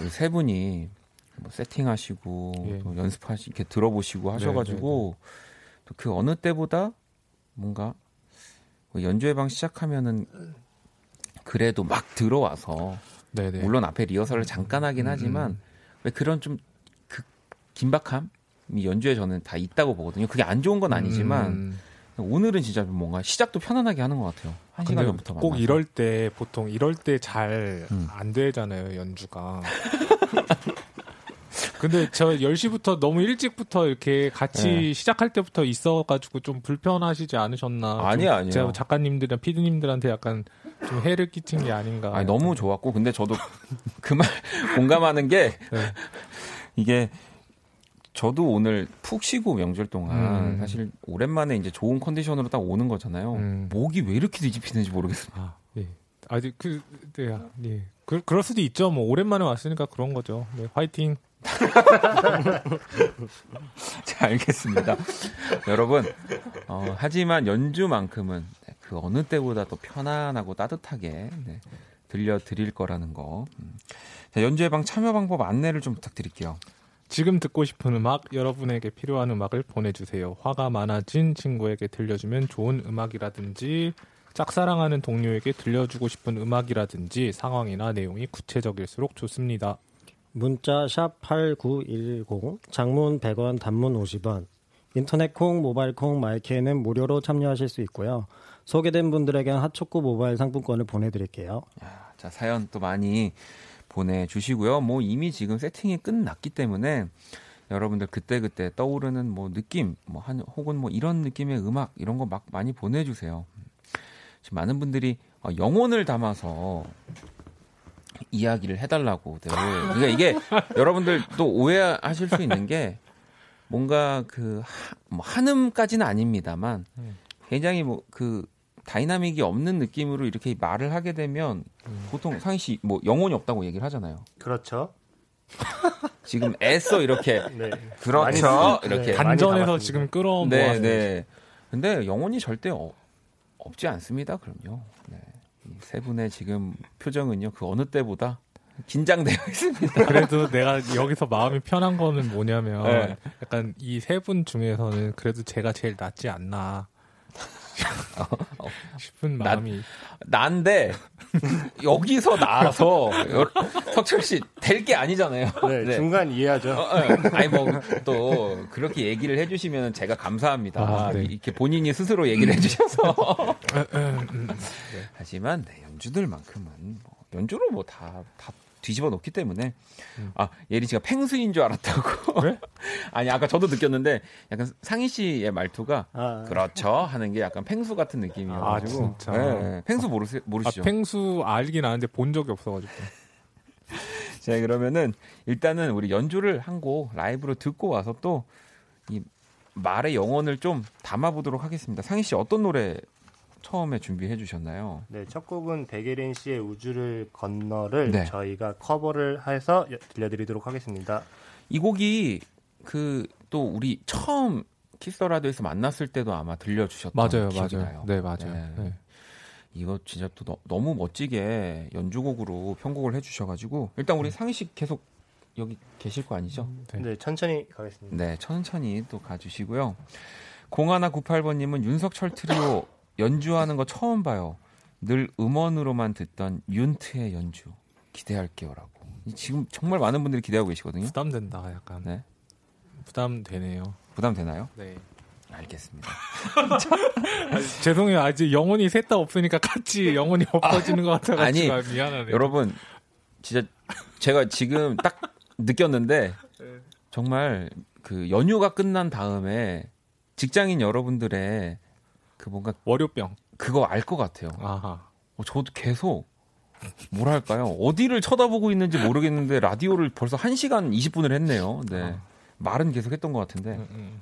세 분이 뭐 세팅하시고 예. 또 연습하시 이렇게 들어보시고 하셔가지고 또 그 어느 때보다 뭔가 뭐 연주회 방 시작하면은 그래도 막 들어와서 네네. 물론 앞에 리허설을 잠깐 하긴 하지만 왜 그런 좀 그 긴박함이 연주에 저는 다 있다고 보거든요. 그게 안 좋은 건 아니지만 음. 오늘은 진짜 뭔가 시작도 편안하게 하는 것 같아요. 한 시간 전부터 꼭 만나서. 이럴 때 보통 이럴 때 잘안 음. 되잖아요 연주가. 근데 저 10시부터 너무 일찍부터 이렇게 같이 네. 시작할 때부터 있어가지고 좀 불편하시지 않으셨나? 좀 아니요, 아니요. 제가 작가님들이랑 피디님들한테 약간 좀 해를 끼친 게 아닌가. 아니, 너무 좋았고 근데 저도 그 말 공감하는 게 네. 이게 저도 오늘 푹 쉬고 명절 동안 음. 사실 오랜만에 이제 좋은 컨디션으로 딱 오는 거잖아요. 음. 목이 왜 이렇게 뒤집히는지 모르겠어요. 아, 예. 아직 그, 네, 아, 예. 그, 그럴 수도 있죠. 뭐 오랜만에 왔으니까 그런 거죠. 네, 화이팅. 자, 알겠습니다. 여러분, 어, 하지만 연주만큼은 네, 그 어느 때보다 더 편안하고 따뜻하게 네, 들려드릴 거라는 거. 음. 자, 연주의 방 참여 방법 안내를 좀 부탁드릴게요. 지금 듣고 싶은 음악, 여러분에게 필요한 음악을 보내주세요. 화가 많아진 친구에게 들려주면 좋은 음악이라든지, 짝사랑하는 동료에게 들려주고 싶은 음악이라든지, 상황이나 내용이 구체적일수록 좋습니다. 문자 샵8910 장문 100원 단문 50원 인터넷 콩, 모바일 콩, 마이케이는 무료로 참여하실 수 있고요. 소개된 분들에겐 핫초코 모바일 상품권을 보내드릴게요. 야, 자, 사연 또 많이 보내주시고요. 뭐 이미 지금 세팅이 끝났기 때문에 여러분들 그때그때 떠오르는 뭐 느낌, 뭐 한, 혹은 뭐 이런 느낌의 음악, 이런 거 막 많이 보내주세요. 지금 많은 분들이 어, 영혼을 담아서 이야기를 해달라고들. 그러니까 이게 여러분들 또 오해하실 수 있는 게 뭔가 그 하, 뭐 한음까지는 아닙니다만 굉장히 뭐 그 dynamic이 없는 느낌으로 이렇게 말을 하게 되면 보통 상희 씨 뭐 영혼이 없다고 얘기를 하잖아요. 그렇죠. 지금 애써 이렇게 네. 그렇죠 많이- 이렇게 네, 담았습니다. 지금 끌어 네, 모아서 네. 근데 영혼이 절대 어- 없지 않습니다. 그럼요. 네. 이세 분의 지금 표정은요, 그 어느 때보다 긴장되어 있습니다. 그래도 내가 여기서 마음이 편한 거는 뭐냐면 네. 약간 이 세 분 중에서는 그래도 제가 제일 낫지 않나 싶은 낫- 마음이 난데 여기서 나와서 여- 석철 씨 될 게 아니잖아요. 네, 네. 중간 이해하죠. 어, 어. 아니 뭐 또 그렇게 얘기를 해주시면 제가 감사합니다. 아, 네. 이렇게 본인이 스스로 얘기를 해주셔서. 음, 하지만 네, 연주들만큼은 뭐 연주로 뭐 다 다 뒤집어 놓기 때문에 아 예리 씨가 팽수인 줄 알았다고. 왜? 아니 아까 저도 느꼈는데 약간 상희 씨의 말투가 아, 그렇죠 하는 게 약간 팽수 같은 느낌이어가지고. 아, 진짜? 네, 팽수 모르시 아, 모르시죠? 펭수 알긴 아는데 본 적이 없어가지고 자 그러면은 일단은 우리 연주를 한 곡 라이브로 듣고 와서 또 이 말의 영혼을 좀 담아보도록 하겠습니다. 상희 씨 어떤 노래 처음에 준비해 주셨나요? 네, 첫 곡은 백예린 씨의 우주를 건너를 네. 저희가 커버를 해서 여- 들려드리도록 하겠습니다. 이 곡이 그 또 우리 처음 키스 더 라디오에서 만났을 때도 아마 들려주셨던 맞아요, 기억이 맞아요. 나요. 네, 맞아요. 네. 네. 이거 진짜 또 너, 무 멋지게 연주곡으로 편곡을 해주셔가지고 일단 우리 상희 씨 계속 여기 계실 거 아니죠? 네. 네, 천천히 가겠습니다. 네, 천천히 또 가주시고요. 0198번님은 윤석철 트리오 연주하는 거 처음 봐요. 늘 음원으로만 듣던 윤트의 연주 기대할게요라고. 이 지금 정말 많은 분들이 기대하고 계시거든요. 부담된다 약간 네, 부담되네요. 부담 되나요? 네. 알겠습니다. 죄송해요. 아직 영혼이 셋 다 없으니까 같이 영혼이 없어지는 것 같아가지고 아니, 미안하네요. 여러분, 진짜 제가 지금 딱 느꼈는데 정말 그 연휴가 끝난 다음에 직장인 여러분들의 그 뭔가 월요병. 그거 알 것 같아요. 아하. 어, 저도 계속 뭐랄까요 어디를 쳐다보고 있는지 모르겠는데 라디오를 벌써 1 시간 20분을 했네요. 네. 말은 계속 했던 것 같은데 음, 음.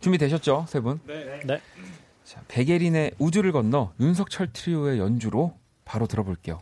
준비 되셨죠 세 분? 네. 자, 백예린의 우주를 건너 윤석철 트리오의 연주로 바로 들어볼게요.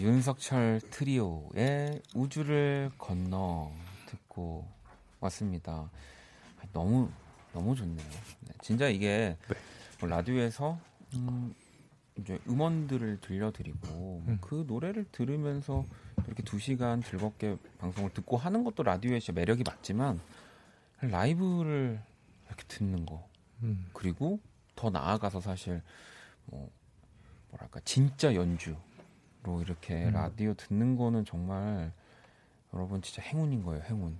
윤석철 트리오의 우주를 건너 듣고 왔습니다. 너무 너무 좋네요. 네, 진짜 이게 뭐 라디오에서 음, 이제 음원들을 들려드리고 뭐 음. 그 노래를 들으면서 이렇게 두 시간 즐겁게 방송을 듣고 하는 것도 라디오의 진짜 매력이 맞지만 라이브를 이렇게 듣는 거 음. 그리고 더 나아가서 사실 뭐 뭐랄까 진짜 연주 로 이렇게 음. 라디오 듣는 거는 정말 여러분 진짜 행운인 거예요 행운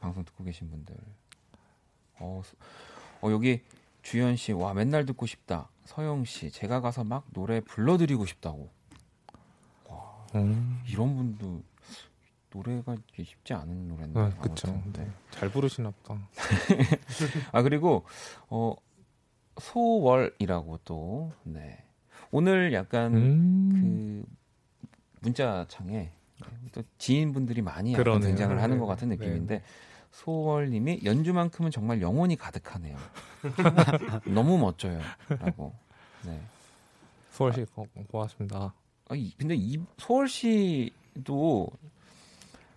방송 듣고 계신 분들 어, 스- 어 여기 주현 씨 와 맨날 듣고 싶다 서영 씨 제가 가서 막 노래 불러드리고 싶다고 음. 이런 분도 노래가 쉽지 않은 노래인데 아, 그쵸. 네. 잘 부르시나 보다. 아 그리고 어 소월이라고 또 네. 오늘 약간 음. 그 문자창에 또 지인분들이 많이 그러네요. 등장을 하는 네. 것 같은 네. 느낌인데 소월님이 연주만큼은 정말 영혼이 가득하네요. 너무 멋져요.라고. 네. 수월씨 고, 고맙습니다. 아, 이- 근데 이 소월 씨도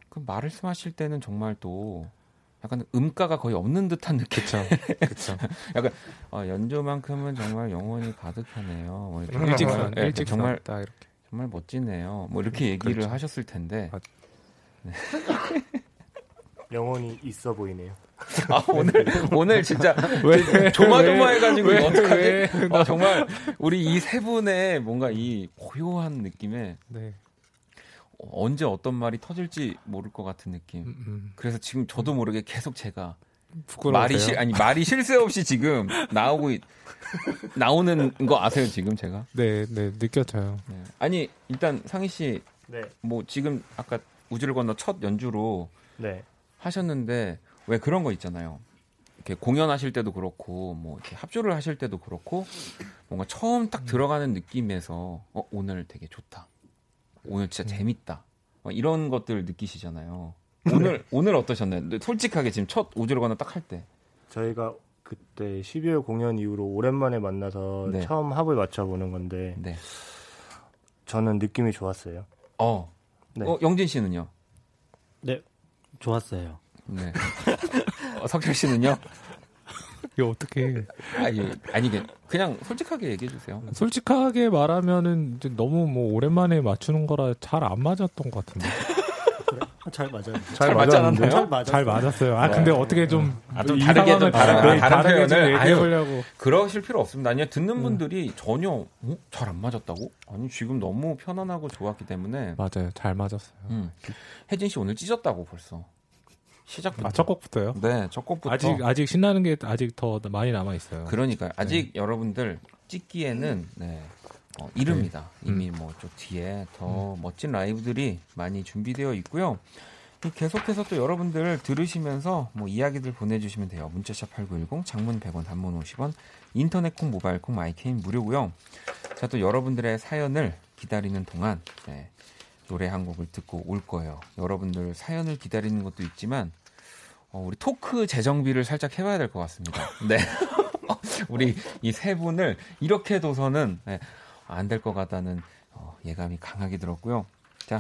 그 말씀하실 때는 정말 또 약간 음가가 거의 없는 듯한 느낌. 그쵸. 약간 아, 연주만큼은 정말 영혼이 가득하네요. 뭐 이렇게 일찍 정말, 산, 예, 일찍 정말 이렇게. 정말 멋지네요. 뭐 이렇게 얘기를 그렇죠. 하셨을 텐데 맞- 영혼이 있어 보이네요. 아 오늘 오늘 진짜 왜? 조마조마해가지고 왜? 어떡하지? 왜? 아, 정말 우리 이 세 분의 뭔가 이 고요한 느낌에 네. 언제 어떤 말이 터질지 모를 것 같은 느낌. 음, 음. 그래서 지금 저도 모르게 계속 제가? 말이 실 아니 말이 쉴새 없이 지금 나오고 있- 나오는 거 아세요 지금 제가? 네, 네, 느껴져요. 네. 아니 일단 상희 씨 네, 뭐 지금 아까 우주를 건너 첫 연주로 네, 하셨는데 왜 그런 거 있잖아요. 이렇게 공연하실 때도 그렇고 뭐 이렇게 합주를 하실 때도 그렇고 뭔가 처음 딱 들어가는 느낌에서 어, 오늘 되게 좋다. 오늘 진짜 재밌다. 막 이런 것들 느끼시잖아요. 오늘 오늘 어떠셨나요? 솔직하게 지금 첫 우주를 건너 딱할 때. 저희가 그때 12월 공연 이후로 오랜만에 만나서 네. 처음 합을 맞춰보는 건데 네. 저는 느낌이 좋았어요. 어. 네. 어 영진 씨는요? 네, 좋았어요. 네. 어, 석철 씨는요? 이거 어떻게 아니 아니 그- 그냥 솔직하게 얘기해 주세요. 솔직하게 말하면은 이제 너무 뭐 오랜만에 맞추는 거라 잘 안 맞았던 것 같은데. 아, 잘 맞아요. 잘 맞지 않았나요? 잘 맞았어요. 잘 맞았어요. 아 근데 어떻게 좀 아, 좀이 다르게 좀 다른- 네, 아, 다른 표현을? 아유. 보려고. 그러실 필요 없습니다. 아니요 듣는 분들이 전혀 어? 잘 안 맞았다고? 아니 지금 너무 편안하고 좋았기 때문에 맞아요. 잘 맞았어요. 음. 혜진 씨 오늘 찢었다고 벌써 시작부터. 아, 첫 곡부터요? 네, 첫 곡부터. 아직 아직 신나는 게 아직 더 많이 남아 있어요. 그러니까요. 아직 여러분들 지치기에는 네, 어, 이릅니다. 네. 이미 뭐 좀 뒤에 더 멋진 라이브들이 많이 준비되어 있고요. 이 계속해서 또 여러분들 들으시면서 뭐 이야기들 보내주시면 돼요. 문자샵 8910, 장문 100원, 단문 50원, 인터넷 콩, 모바일 콩, 마이K는 무료고요. 자, 또 여러분들의 사연을 기다리는 동안 네, 노래 한 곡을 듣고 올 거예요. 여러분들 사연을 기다리는 것도 있지만 어, 우리 토크 재정비를 살짝 해봐야 될 것 같습니다. 네. 우리 이 세 분을 이렇게 둬서는 네, 안 될 것 같다는 어, 예감이 강하게 들었고요. 자,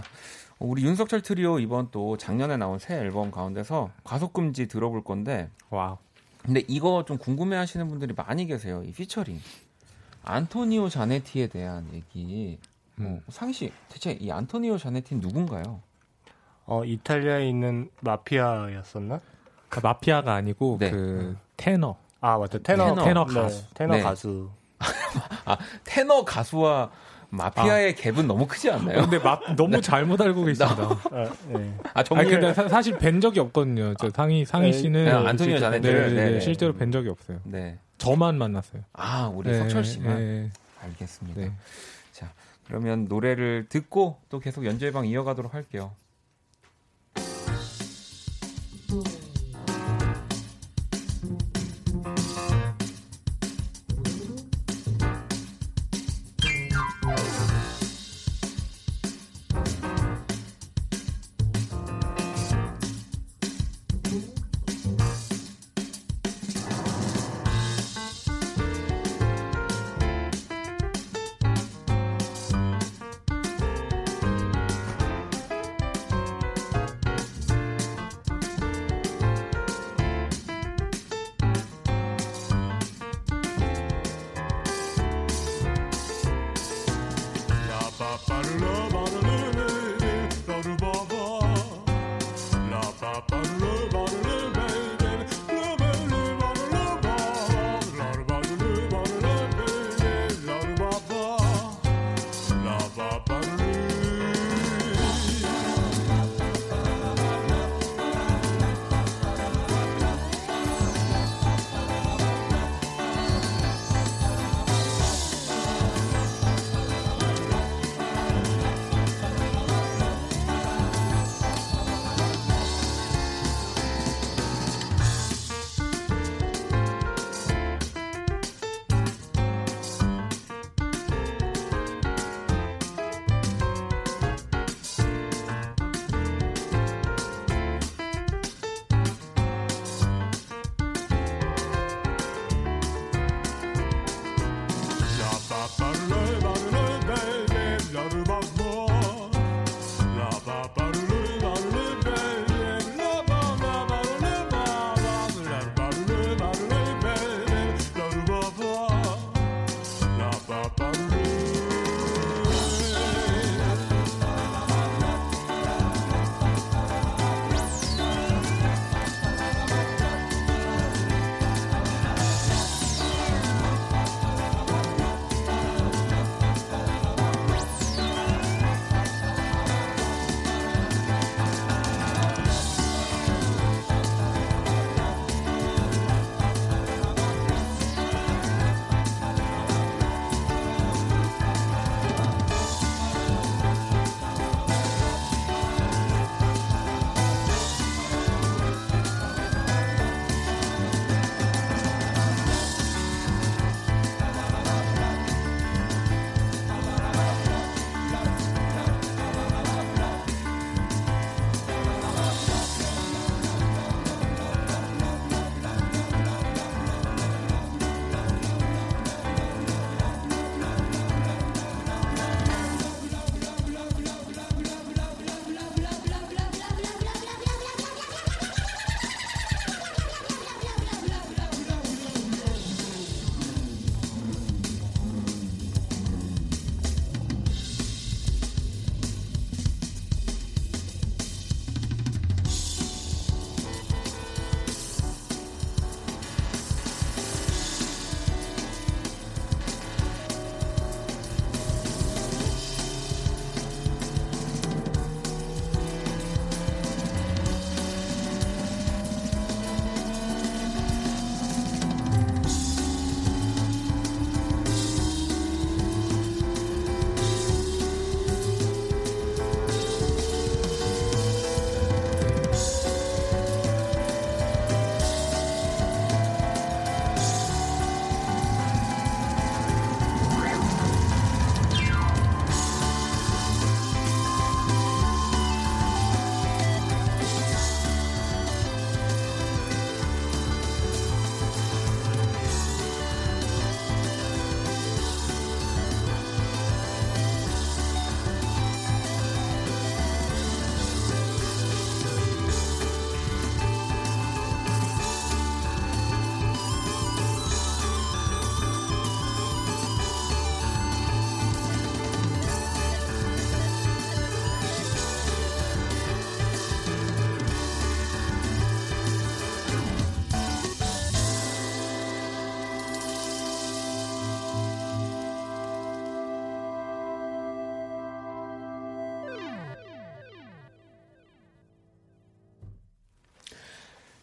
어, 우리 윤석철 트리오 이번 또 작년에 나온 새 앨범 가운데서 과속금지 들어볼 건데, 와우. 근데 이거 좀 궁금해 하시는 분들이 많이 계세요. 이 피처링 안토니오 자네티에 대한 얘기. 뭐, 음. 상희 씨, 대체 이 안토니오 자네티는 누군가요? 어, 이탈리아에 있는 마피아였었나? 그 마피아가 아니고 네. 그 테너. 아, 맞다. 테너, 테너. 테너 네, 가수. 테너 네. 가수. 아, 테너 가수와 마피아의 갭은 너무 크지 않나요? 근데 마, 너무 잘못 알고 계십니다. 아, 네. 아, 아니 정말 근데 사, 사실 뵌 적이 없거든요. 저 상희 상희 네, 씨는 네, 안토니오 자네트를, 네, 네, 네, 네, 네. 실제로 뵌 적이 없어요. 네. 저만 만났어요. 아, 우리 네, 석철 씨만. 네, 알겠습니다. 네. 자, 그러면 노래를 듣고 또 계속 연주의 방 이어가도록 할게요.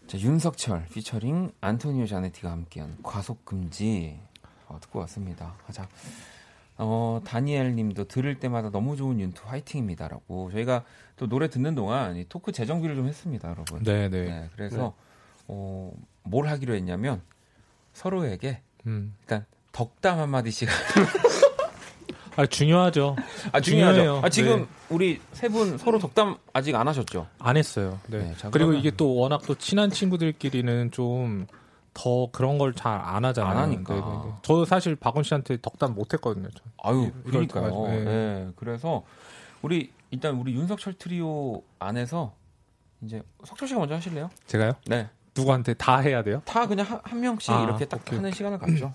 자, 윤석철 피처링 안토니오 자네티가 함께한 과속 금지 어, 듣고 왔습니다. 자, 어, 다니엘 님도 들을 때마다 너무 좋은 윤투 화이팅입니다라고 저희가 또 노래 듣는 동안 이 토크 재정비를 좀 했습니다, 여러분. 네, 네. 네, 그래서 어, 뭘 하기로 했냐면 서로에게 음. 일단 덕담 한마디씩 아, 중요하죠. 아 중요하죠. 중요해요. 아 지금 네. 우리 세 분 서로 덕담 아직 안 하셨죠? 안 했어요. 네. 네, 자, 그리고 이게 또 워낙 또 친한 친구들끼리는 좀 더 그런 걸 잘 안 하잖아요. 안 하니까. 네, 네, 네. 저 사실 박원 씨한테 덕담 못 했거든요. 저. 아유, 그러니까요. 네. 네. 그래서 우리 일단 우리 윤석철 트리오 안에서 이제 석철 씨가 먼저 하실래요? 제가요? 네. 누구한테 다 해야 돼요? 다 그냥 한, 한 명씩 아, 이렇게 딱 오케이, 하는 시간을 갖죠.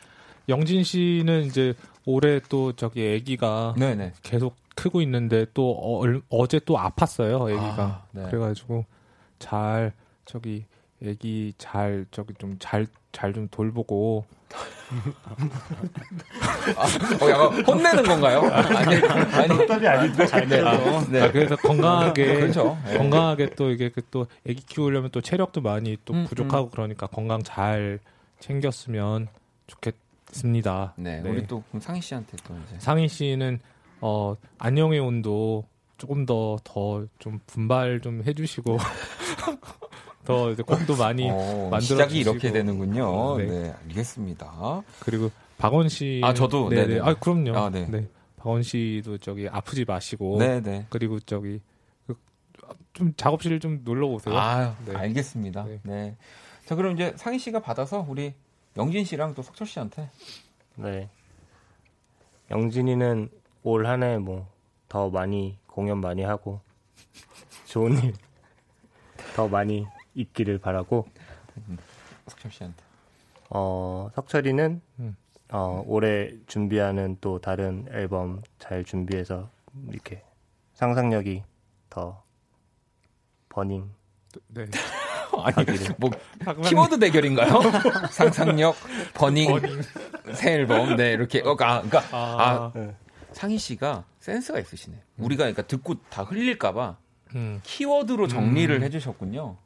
영진 씨는 이제 올해 또 저기 아기가 네네. 계속 크고 있는데 또 어, 어제 또 아팠어요, 아기가. 아, 네. 그래가지고 잘 저기 아기 잘 저기 좀 잘 잘 좀 돌보고 어, 약간 혼내는 건가요? 아니, 아니. 답이 아닌데 잘 네. 돼요. 네. 아, 그래서 건강하게 그렇죠. 네. 건강하게 또 이게 그또 아기 키우려면 또 체력도 많이 또 음, 부족하고 그러니까 건강 잘 챙겼으면 좋겠 습니다. 네, 네. 우리 또 상희 씨한테 또 이제. 상희 씨는 어 안녕의 온도 조금 더 더 좀 분발 좀 해주시고 더 이제 곡도 많이 어, 만들어 시작이. 이렇게 되는군요. 네, 네. 알겠습니다. 그리고 박원 씨 아, 저도? 네네 네네. 아 그럼요 아, 네. 네 박원 씨도 저기 아프지 마시고 네, 네. 그리고 저기 그, 좀 작업실 좀 놀러 오세요. 아, 네. 알겠습니다. 네. 네. 자, 그럼 이제 상희 씨가 받아서 우리 영진 씨랑 또 석철 씨한테 네. 영진이는 올 한 해 뭐 더 많이 공연 많이 하고 좋은 일 더 많이 있기를 바라고 석철 씨한테. 어, 석철이는 음. 어, 올해 준비하는 또 다른 앨범 잘 준비해서 이렇게 상상력이 더 버닝 네. 아니 뭐 키워드 대결인가요? 상상력, 버닝, 새 앨범, 네 이렇게 어, 아, 그러니까 아, 아, 상희 씨가 센스가 있으시네. 우리가 그러니까 듣고 다 흘릴까봐 음. 키워드로 정리를 음. 해주셨군요.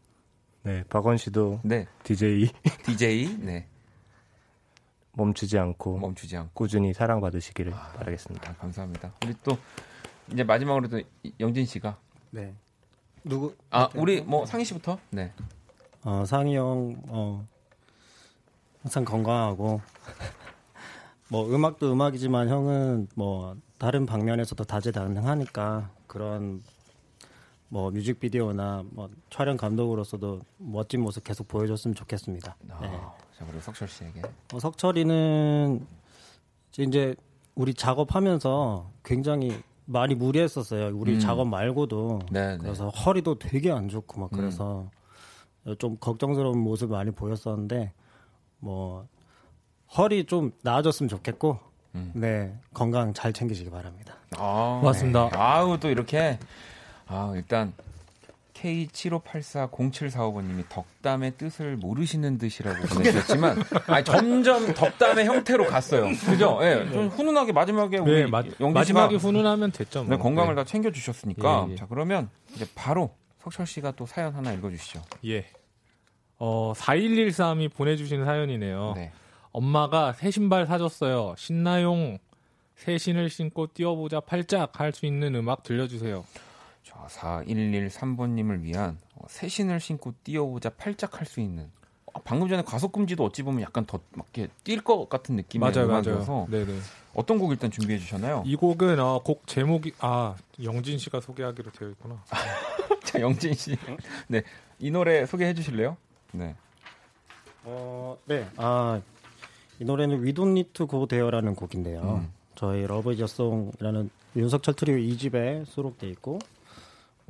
네, 박원 씨도 네, DJ DJ 네 멈추지 않고 멈추지 않고 꾸준히 사랑받으시기를 바라겠습니다. 아, 감사합니다. 우리 또 이제 마지막으로 또 영진 씨가 네. 누구? 아 우리 뭐 상희 씨부터 네 어, 상희 형, 어, 항상 건강하고, 뭐, 음악도 음악이지만 형은 뭐, 다른 방면에서도 다재다능하니까, 그런, 뭐, 뮤직비디오나 뭐, 촬영 감독으로서도 멋진 모습 계속 보여줬으면 좋겠습니다. 아, 네. 자 그리고 석철 씨에게 어, 석철이는 이제 우리 작업하면서 굉장히 많이 무리했었어요. 우리 음. 작업 말고도. 네, 네. 그래서 허리도 되게 안 좋고 막 그래서 좀 걱정스러운 모습 많이 보였었는데 뭐 허리 좀 나아졌으면 좋겠고 음. 네 건강 잘 챙기시기 바랍니다. 아, 고맙습니다. 네. 아우 또 이렇게 아 일단 K75840745번님이 덕담의 뜻을 모르시는 듯이라고 보내주셨지만 아니, 점점 덕담의 형태로 갔어요. 그죠? 예, 좀 훈훈하게 마지막에 우리 네, 마, 영진 씨가 마지막에 훈훈하면 됐죠. 뭐. 네, 건강을 네. 다 챙겨주셨으니까 예, 예. 자 그러면 이제 바로 석철 씨가 또 사연 하나 읽어주시죠. 예. 어, 4113이 보내주신 사연이네요. 네. 엄마가 새 신발 사줬어요. 신나용 새 신을 신고 뛰어보자 팔짝 할 수 있는 음악 들려주세요. 자 4113번님을 위한 어, 새 신을 신고 뛰어보자 팔짝 할 수 있는 아, 방금 전에 과속금지도 어찌 보면 약간 더막 이렇게 뛸 것 같은 느낌의 맞아요, 맞아요. 네네. 어떤 곡 일단 준비해 주셨나요? 이 곡은 어, 곡 제목이 아 영진 씨가 소개하기로 되어 있구나. 자 영진 씨, 네이 노래 소개해 주실래요? 네. 어, 네. 아, 이 노래는 We Don't Need to Go There라는 곡인데요. 음. 저희 Love Is a Song이라는 윤석철 트리오 2집에 수록돼 있고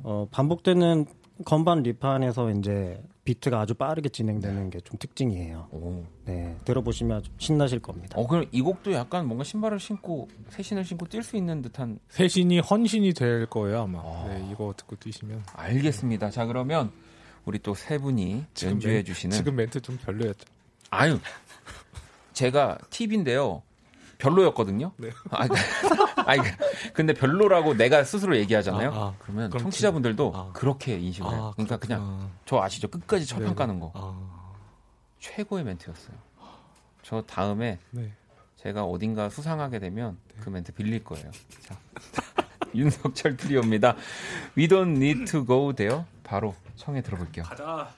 어, 반복되는 건반 리프 안에서 이제 비트가 아주 빠르게 진행되는 게 좀 특징이에요. 오. 네, 들어보시면 아주 신나실 겁니다. 어 그럼 이 곡도 약간 뭔가 신발을 신고 새 신을 신고 뛸 수 있는 듯한 새 신이 헌신이 될 거예요 아마. 아. 네, 이거 듣고 뛰시면. 알겠습니다. 자 그러면 우리 또 세 분이 연주해 멘- 주시는 지금 멘트 좀 별로였죠. 아유 제가 팁인데요. 별로였거든요. 네. 아, 아니, 근데 별로라고 내가 스스로 얘기하잖아요. 아, 아. 그러면 청취자분들도 아. 그렇게 인식을 해요. 그러니까 그냥. 저 아시죠? 끝까지 철판 네네. 까는 거. 아, 최고의 멘트였어요. 저 다음에 네. 제가 어딘가 수상하게 되면 그 멘트 빌릴 거예요. 자, 윤석철 트리오입니다. We don't need to go there. 바로 청해 들어볼게요. 가자.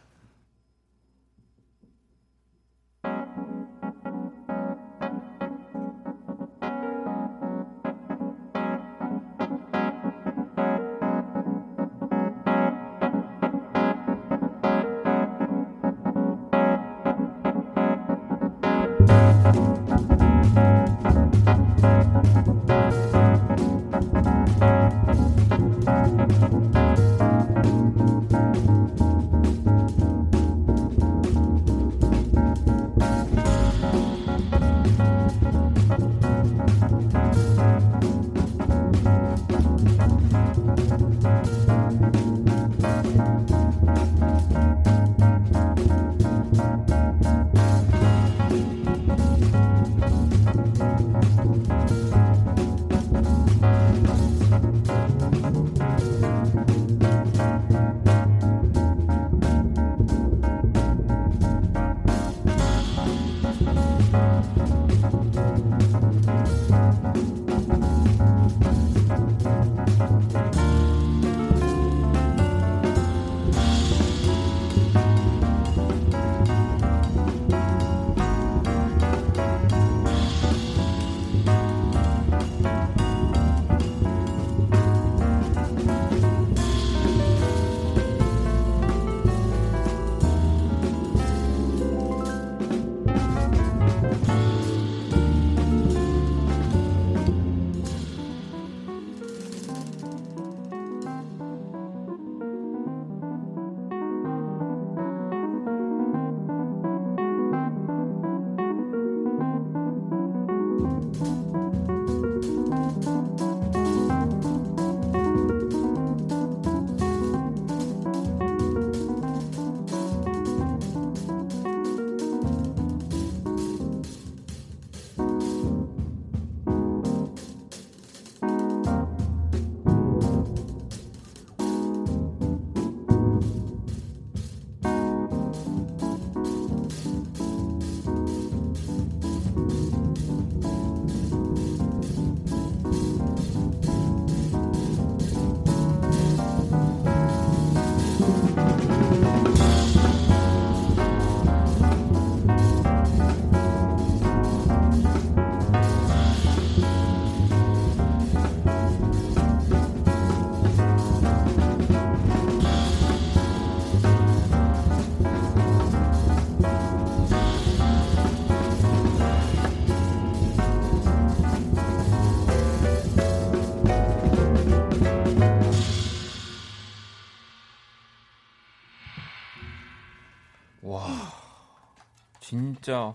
진짜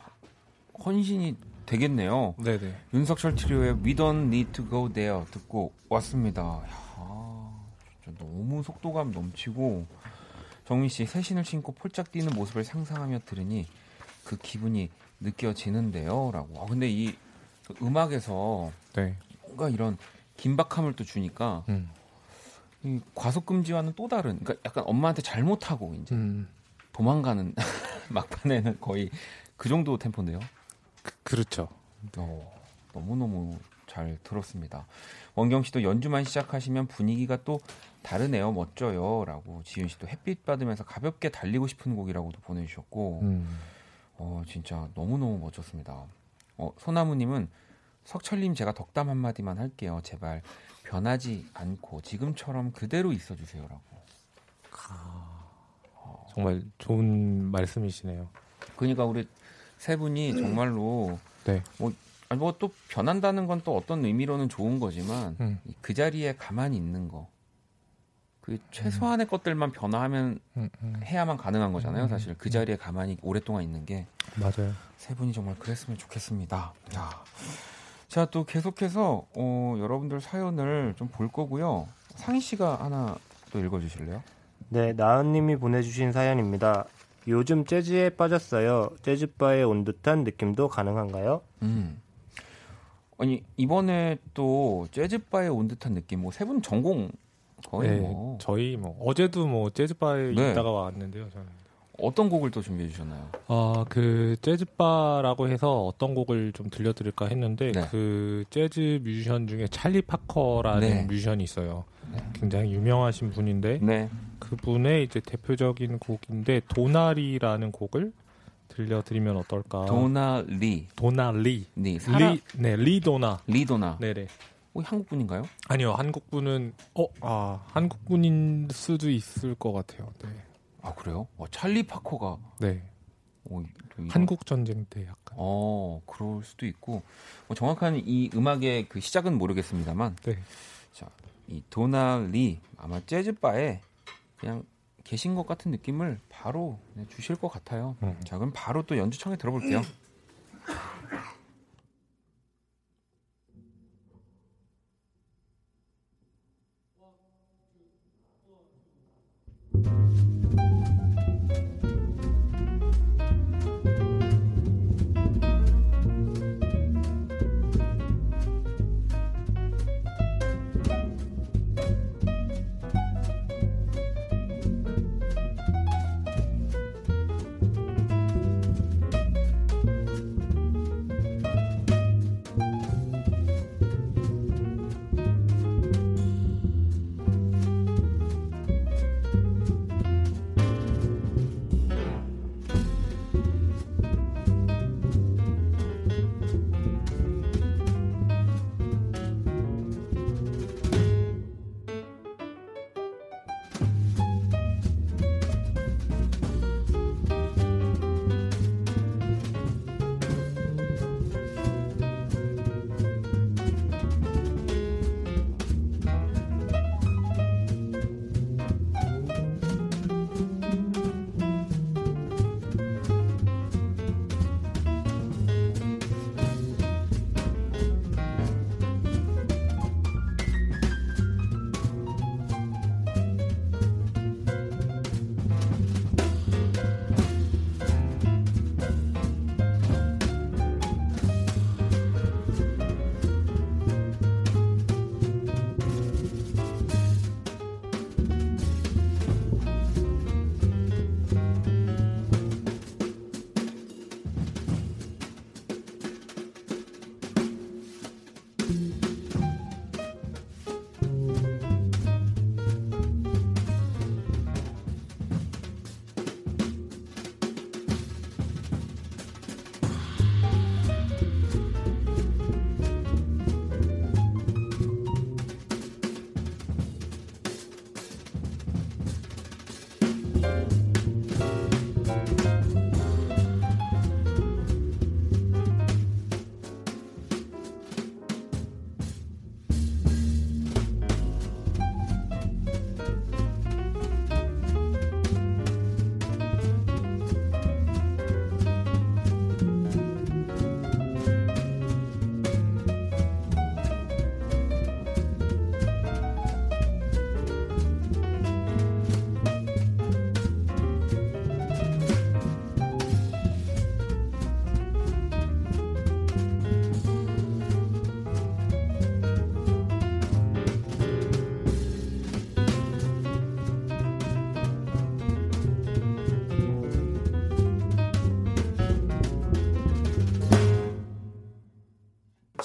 헌신이 되겠네요. 네네. 윤석철 트리오의 We Don't Need to Go There 듣고 왔습니다. 야, 진짜 너무 속도감 넘치고 정민 씨 새 신을 신고 폴짝 뛰는 모습을 상상하며 들으니 그 기분이 느껴지는데요라고. 아, 근데 이 음악에서 네. 뭔가 이런 긴박함을 또 주니까 음. 이 과속 금지와는 또 다른 그러니까 약간 엄마한테 잘못하고 이제 음. 도망가는 막판에는 거의 그 정도 템포인데요. 그, 렇죠 어, 너무너무 잘 들었습니다. 원경 씨도 연주만 시작하시면 분위기가 또 다르네요. 멋져요. 라고 지윤 씨도 햇빛 받으면서 가볍게 달리고 싶은 곡이라고도 보내주셨고, 음. 어, 진짜 너무너무 멋졌습니다. 어, 소나무님은 석철님 제가 덕담 한마디만 할게요. 제발 변하지 않고 지금처럼 그대로 있어주세요라고. 정말 좋은 말씀이시네요. 그러니까 우리 세 분이 정말로 네. 뭐또 변한다는 건 또 어떤 의미로는 좋은 거지만 음. 이그 자리에 가만히 있는 거. 그 최소한의 것들만 변화하면 음, 음. 해야만 가능한 거잖아요. 음. 사실 그 자리에 가만히 오랫동안 있는 게세 맞아요. 분이 정말 그랬으면 좋겠습니다. 야. 자, 또 계속해서 어, 여러분들 사연을 좀 볼 거고요. 상희 씨가 하나 또 읽어 주실래요? 네, 나은님이 보내주신 사연입니다. 요즘 재즈에 빠졌어요. 재즈바에 온 듯한 느낌도 가능한가요? 음. 아니, 이번에 또 재즈바에 온 듯한 느낌 뭐 세 분 전공 거의 네, 뭐 저희 뭐 어제도 뭐 재즈바에 네. 있다가 왔는데요. 저는. 어떤 곡을 또 준비해 주셨나요? 아, 그 재즈바라고 해서 어떤 곡을 좀 들려드릴까 했는데 네. 그 재즈 뮤지션 중에 찰리 파커라는 네. 뮤지션이 있어요. 네. 굉장히 유명하신 분인데 네. 그분의 이제 대표적인 곡인데 Donna Lee라는 곡을 들려드리면 어떨까? Donna Lee. Donna Lee. 니. 사라 리, 네, 리도나. 리도나. 네네. 어, 한국 분인가요? 아니요, 한국 분은 어, 아, 한국 분인 수도 있을 것 같아요. 네, 아, 그래요? 어, 찰리 파커가 네, 어, 한국 전쟁 때 약간. 어, 그럴 수도 있고. 뭐 정확한 이 음악의 그 시작은 모르겠습니다만. 네. 자, 이 도나 리 아마 재즈 바에 그냥 계신 것 같은 느낌을 바로 네, 주실 것 같아요. 음. 자, 그럼 바로 또 연주청에 들어볼게요.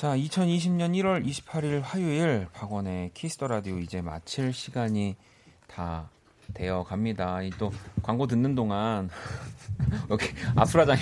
자, 2020년 1월 28일 화요일 박원의 키스 더 라디오 이제 마칠 시간이 다 되어 갑니다. 이 또 광고 듣는 동안 여기 아수라장이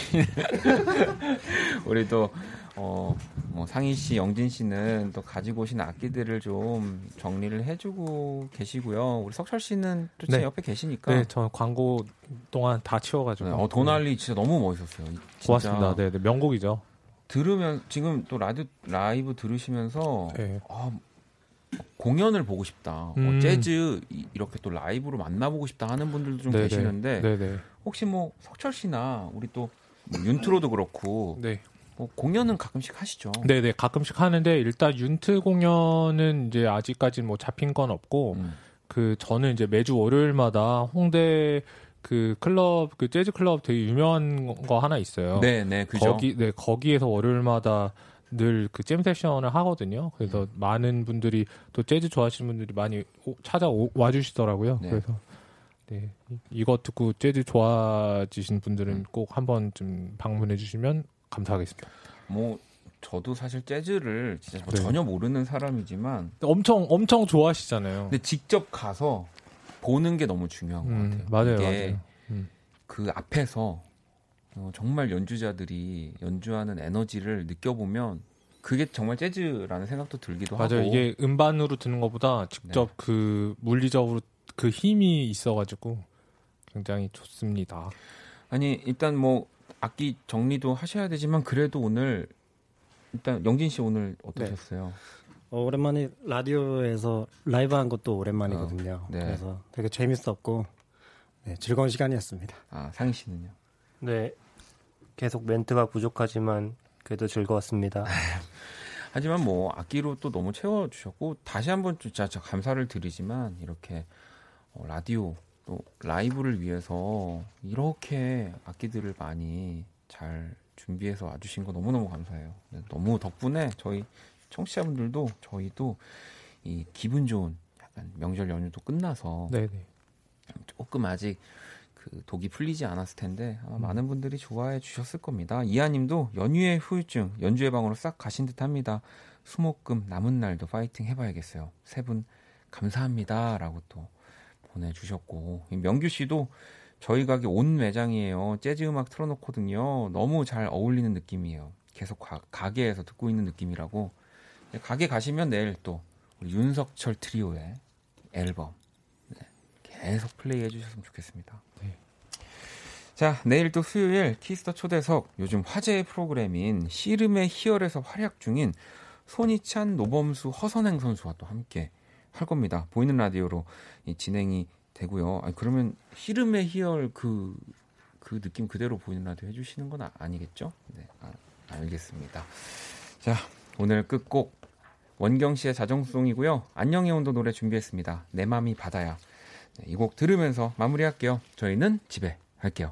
우리 또 어, 뭐 상희 씨, 영진 씨는 또 가지고 오신 악기들을 좀 정리를 해주고 계시고요. 우리 석철 씨는 또제 네. 옆에 계시니까. 네, 저 광고 동안 다 치워가지고. 네, 어, Donna Lee 진짜 너무 멋있었어요. 진짜 고맙습니다. 네, 네, 명곡이죠. 들으면 지금 또 라디오 라이브 들으시면서 네. 아, 공연을 보고 싶다. 뭐 음. 재즈 이- 이렇게 또 라이브로 만나보고 싶다 하는 분들도 좀 네, 네. 계시는데 네, 네, 혹시 뭐 석철 씨나 우리 또 뭐 윤트로도 그렇고 네. 뭐 공연은 가끔씩 하시죠. 네, 네, 가끔씩 하는데 일단 윤트 공연은 이제 아직까지 뭐 잡힌 건 없고 음. 그 저는 이제 매주 월요일마다 홍대 그 클럽 그 재즈 클럽 되게 유명한 거 하나 있어요. 네, 네, 그죠. 거기 네 거기에서 월요일마다 늘 그 잼 세션을 하거든요. 그래서 음. 많은 분들이 또 재즈 좋아하시는 분들이 많이 오- 찾아와 주시더라고요. 네. 그래서 네 이- 이거 듣고 재즈 좋아지신 분들은 음. 꼭 한번 좀 방문해 주시면 감사하겠습니다. 뭐 저도 사실 재즈를 진짜 뭐 네. 전혀 모르는 사람이지만 엄청 엄청 좋아하시잖아요. 근데 직접 가서 보는 게 너무 중요한 것 음, 같아요. 맞아요, 이게 맞아요. 음. 그 앞에서 어, 정말 연주자들이 연주하는 에너지를 느껴보면 그게 정말 재즈라는 생각도 들기도 맞아요. 하고 이게 음반으로 듣는 것보다 직접 네. 그 물리적으로 그 힘이 있어가지고 굉장히 좋습니다. 아니 일단 뭐 악기 정리도 하셔야 되지만 그래도 오늘 일단 영진 씨 오늘 어떠셨어요? 어, 오랜만에 라디오에서 라이브 한 것도 오랜만이거든요. 어, 네. 그래서 되게 재밌었고 네, 즐거운 시간이었습니다. 아 상희 씨는요? 네. 계속 멘트가 부족하지만 그래도 즐거웠습니다. 하지만 뭐 악기로 또 너무 채워 주셨고 다시 한번 진짜 저 감사를 드리지만 이렇게 어, 라디오 또 라이브를 위해서 이렇게 악기들을 많이 잘 준비해서 와주신 거 너무너무 감사해요. 네, 너무 덕분에 저희 청취자분들도 저희도 이 기분 좋은 약간 명절 연휴도 끝나서 네, 네. 조금 아직 그 독이 풀리지 않았을 텐데 아마 많은 분들이 좋아해 주셨을 겁니다. 이하님도 연휴의 후유증 연주 예방으로 싹 가신 듯합니다. 수목금 남은 날도 파이팅 해봐야겠어요. 세 분 감사합니다라고 또 보내주셨고 이 명규 씨도 저희 가게 온 매장이에요. 재즈 음악 틀어놓거든요. 너무 잘 어울리는 느낌이에요. 계속 가, 가게에서 듣고 있는 느낌이라고 네, 가게 가시면 내일 또 우리 윤석철 트리오의 앨범 계속 플레이해 주셨으면 좋겠습니다. 네. 자, 내일 또 수요일 키스 더 초대석 요즘 화제의 프로그램인 씨름의 희열에서 활약 중인 손희찬, 노범수, 허선행 선수와 또 함께 할 겁니다. 보이는 라디오로 이 진행이 되고요. 아니, 그러면 씨름의 희열 그, 그 느낌 그대로 보이는 라디오 해주시는 건 아, 아니겠죠? 네, 아, 알겠습니다. 자, 오늘 끝곡 원경 씨의 자정송이고요. 안녕의 온도 노래 준비했습니다. 내 맘이 바다야. 네, 이곡 들으면서 마무리할게요. 저희는 집에 갈게요.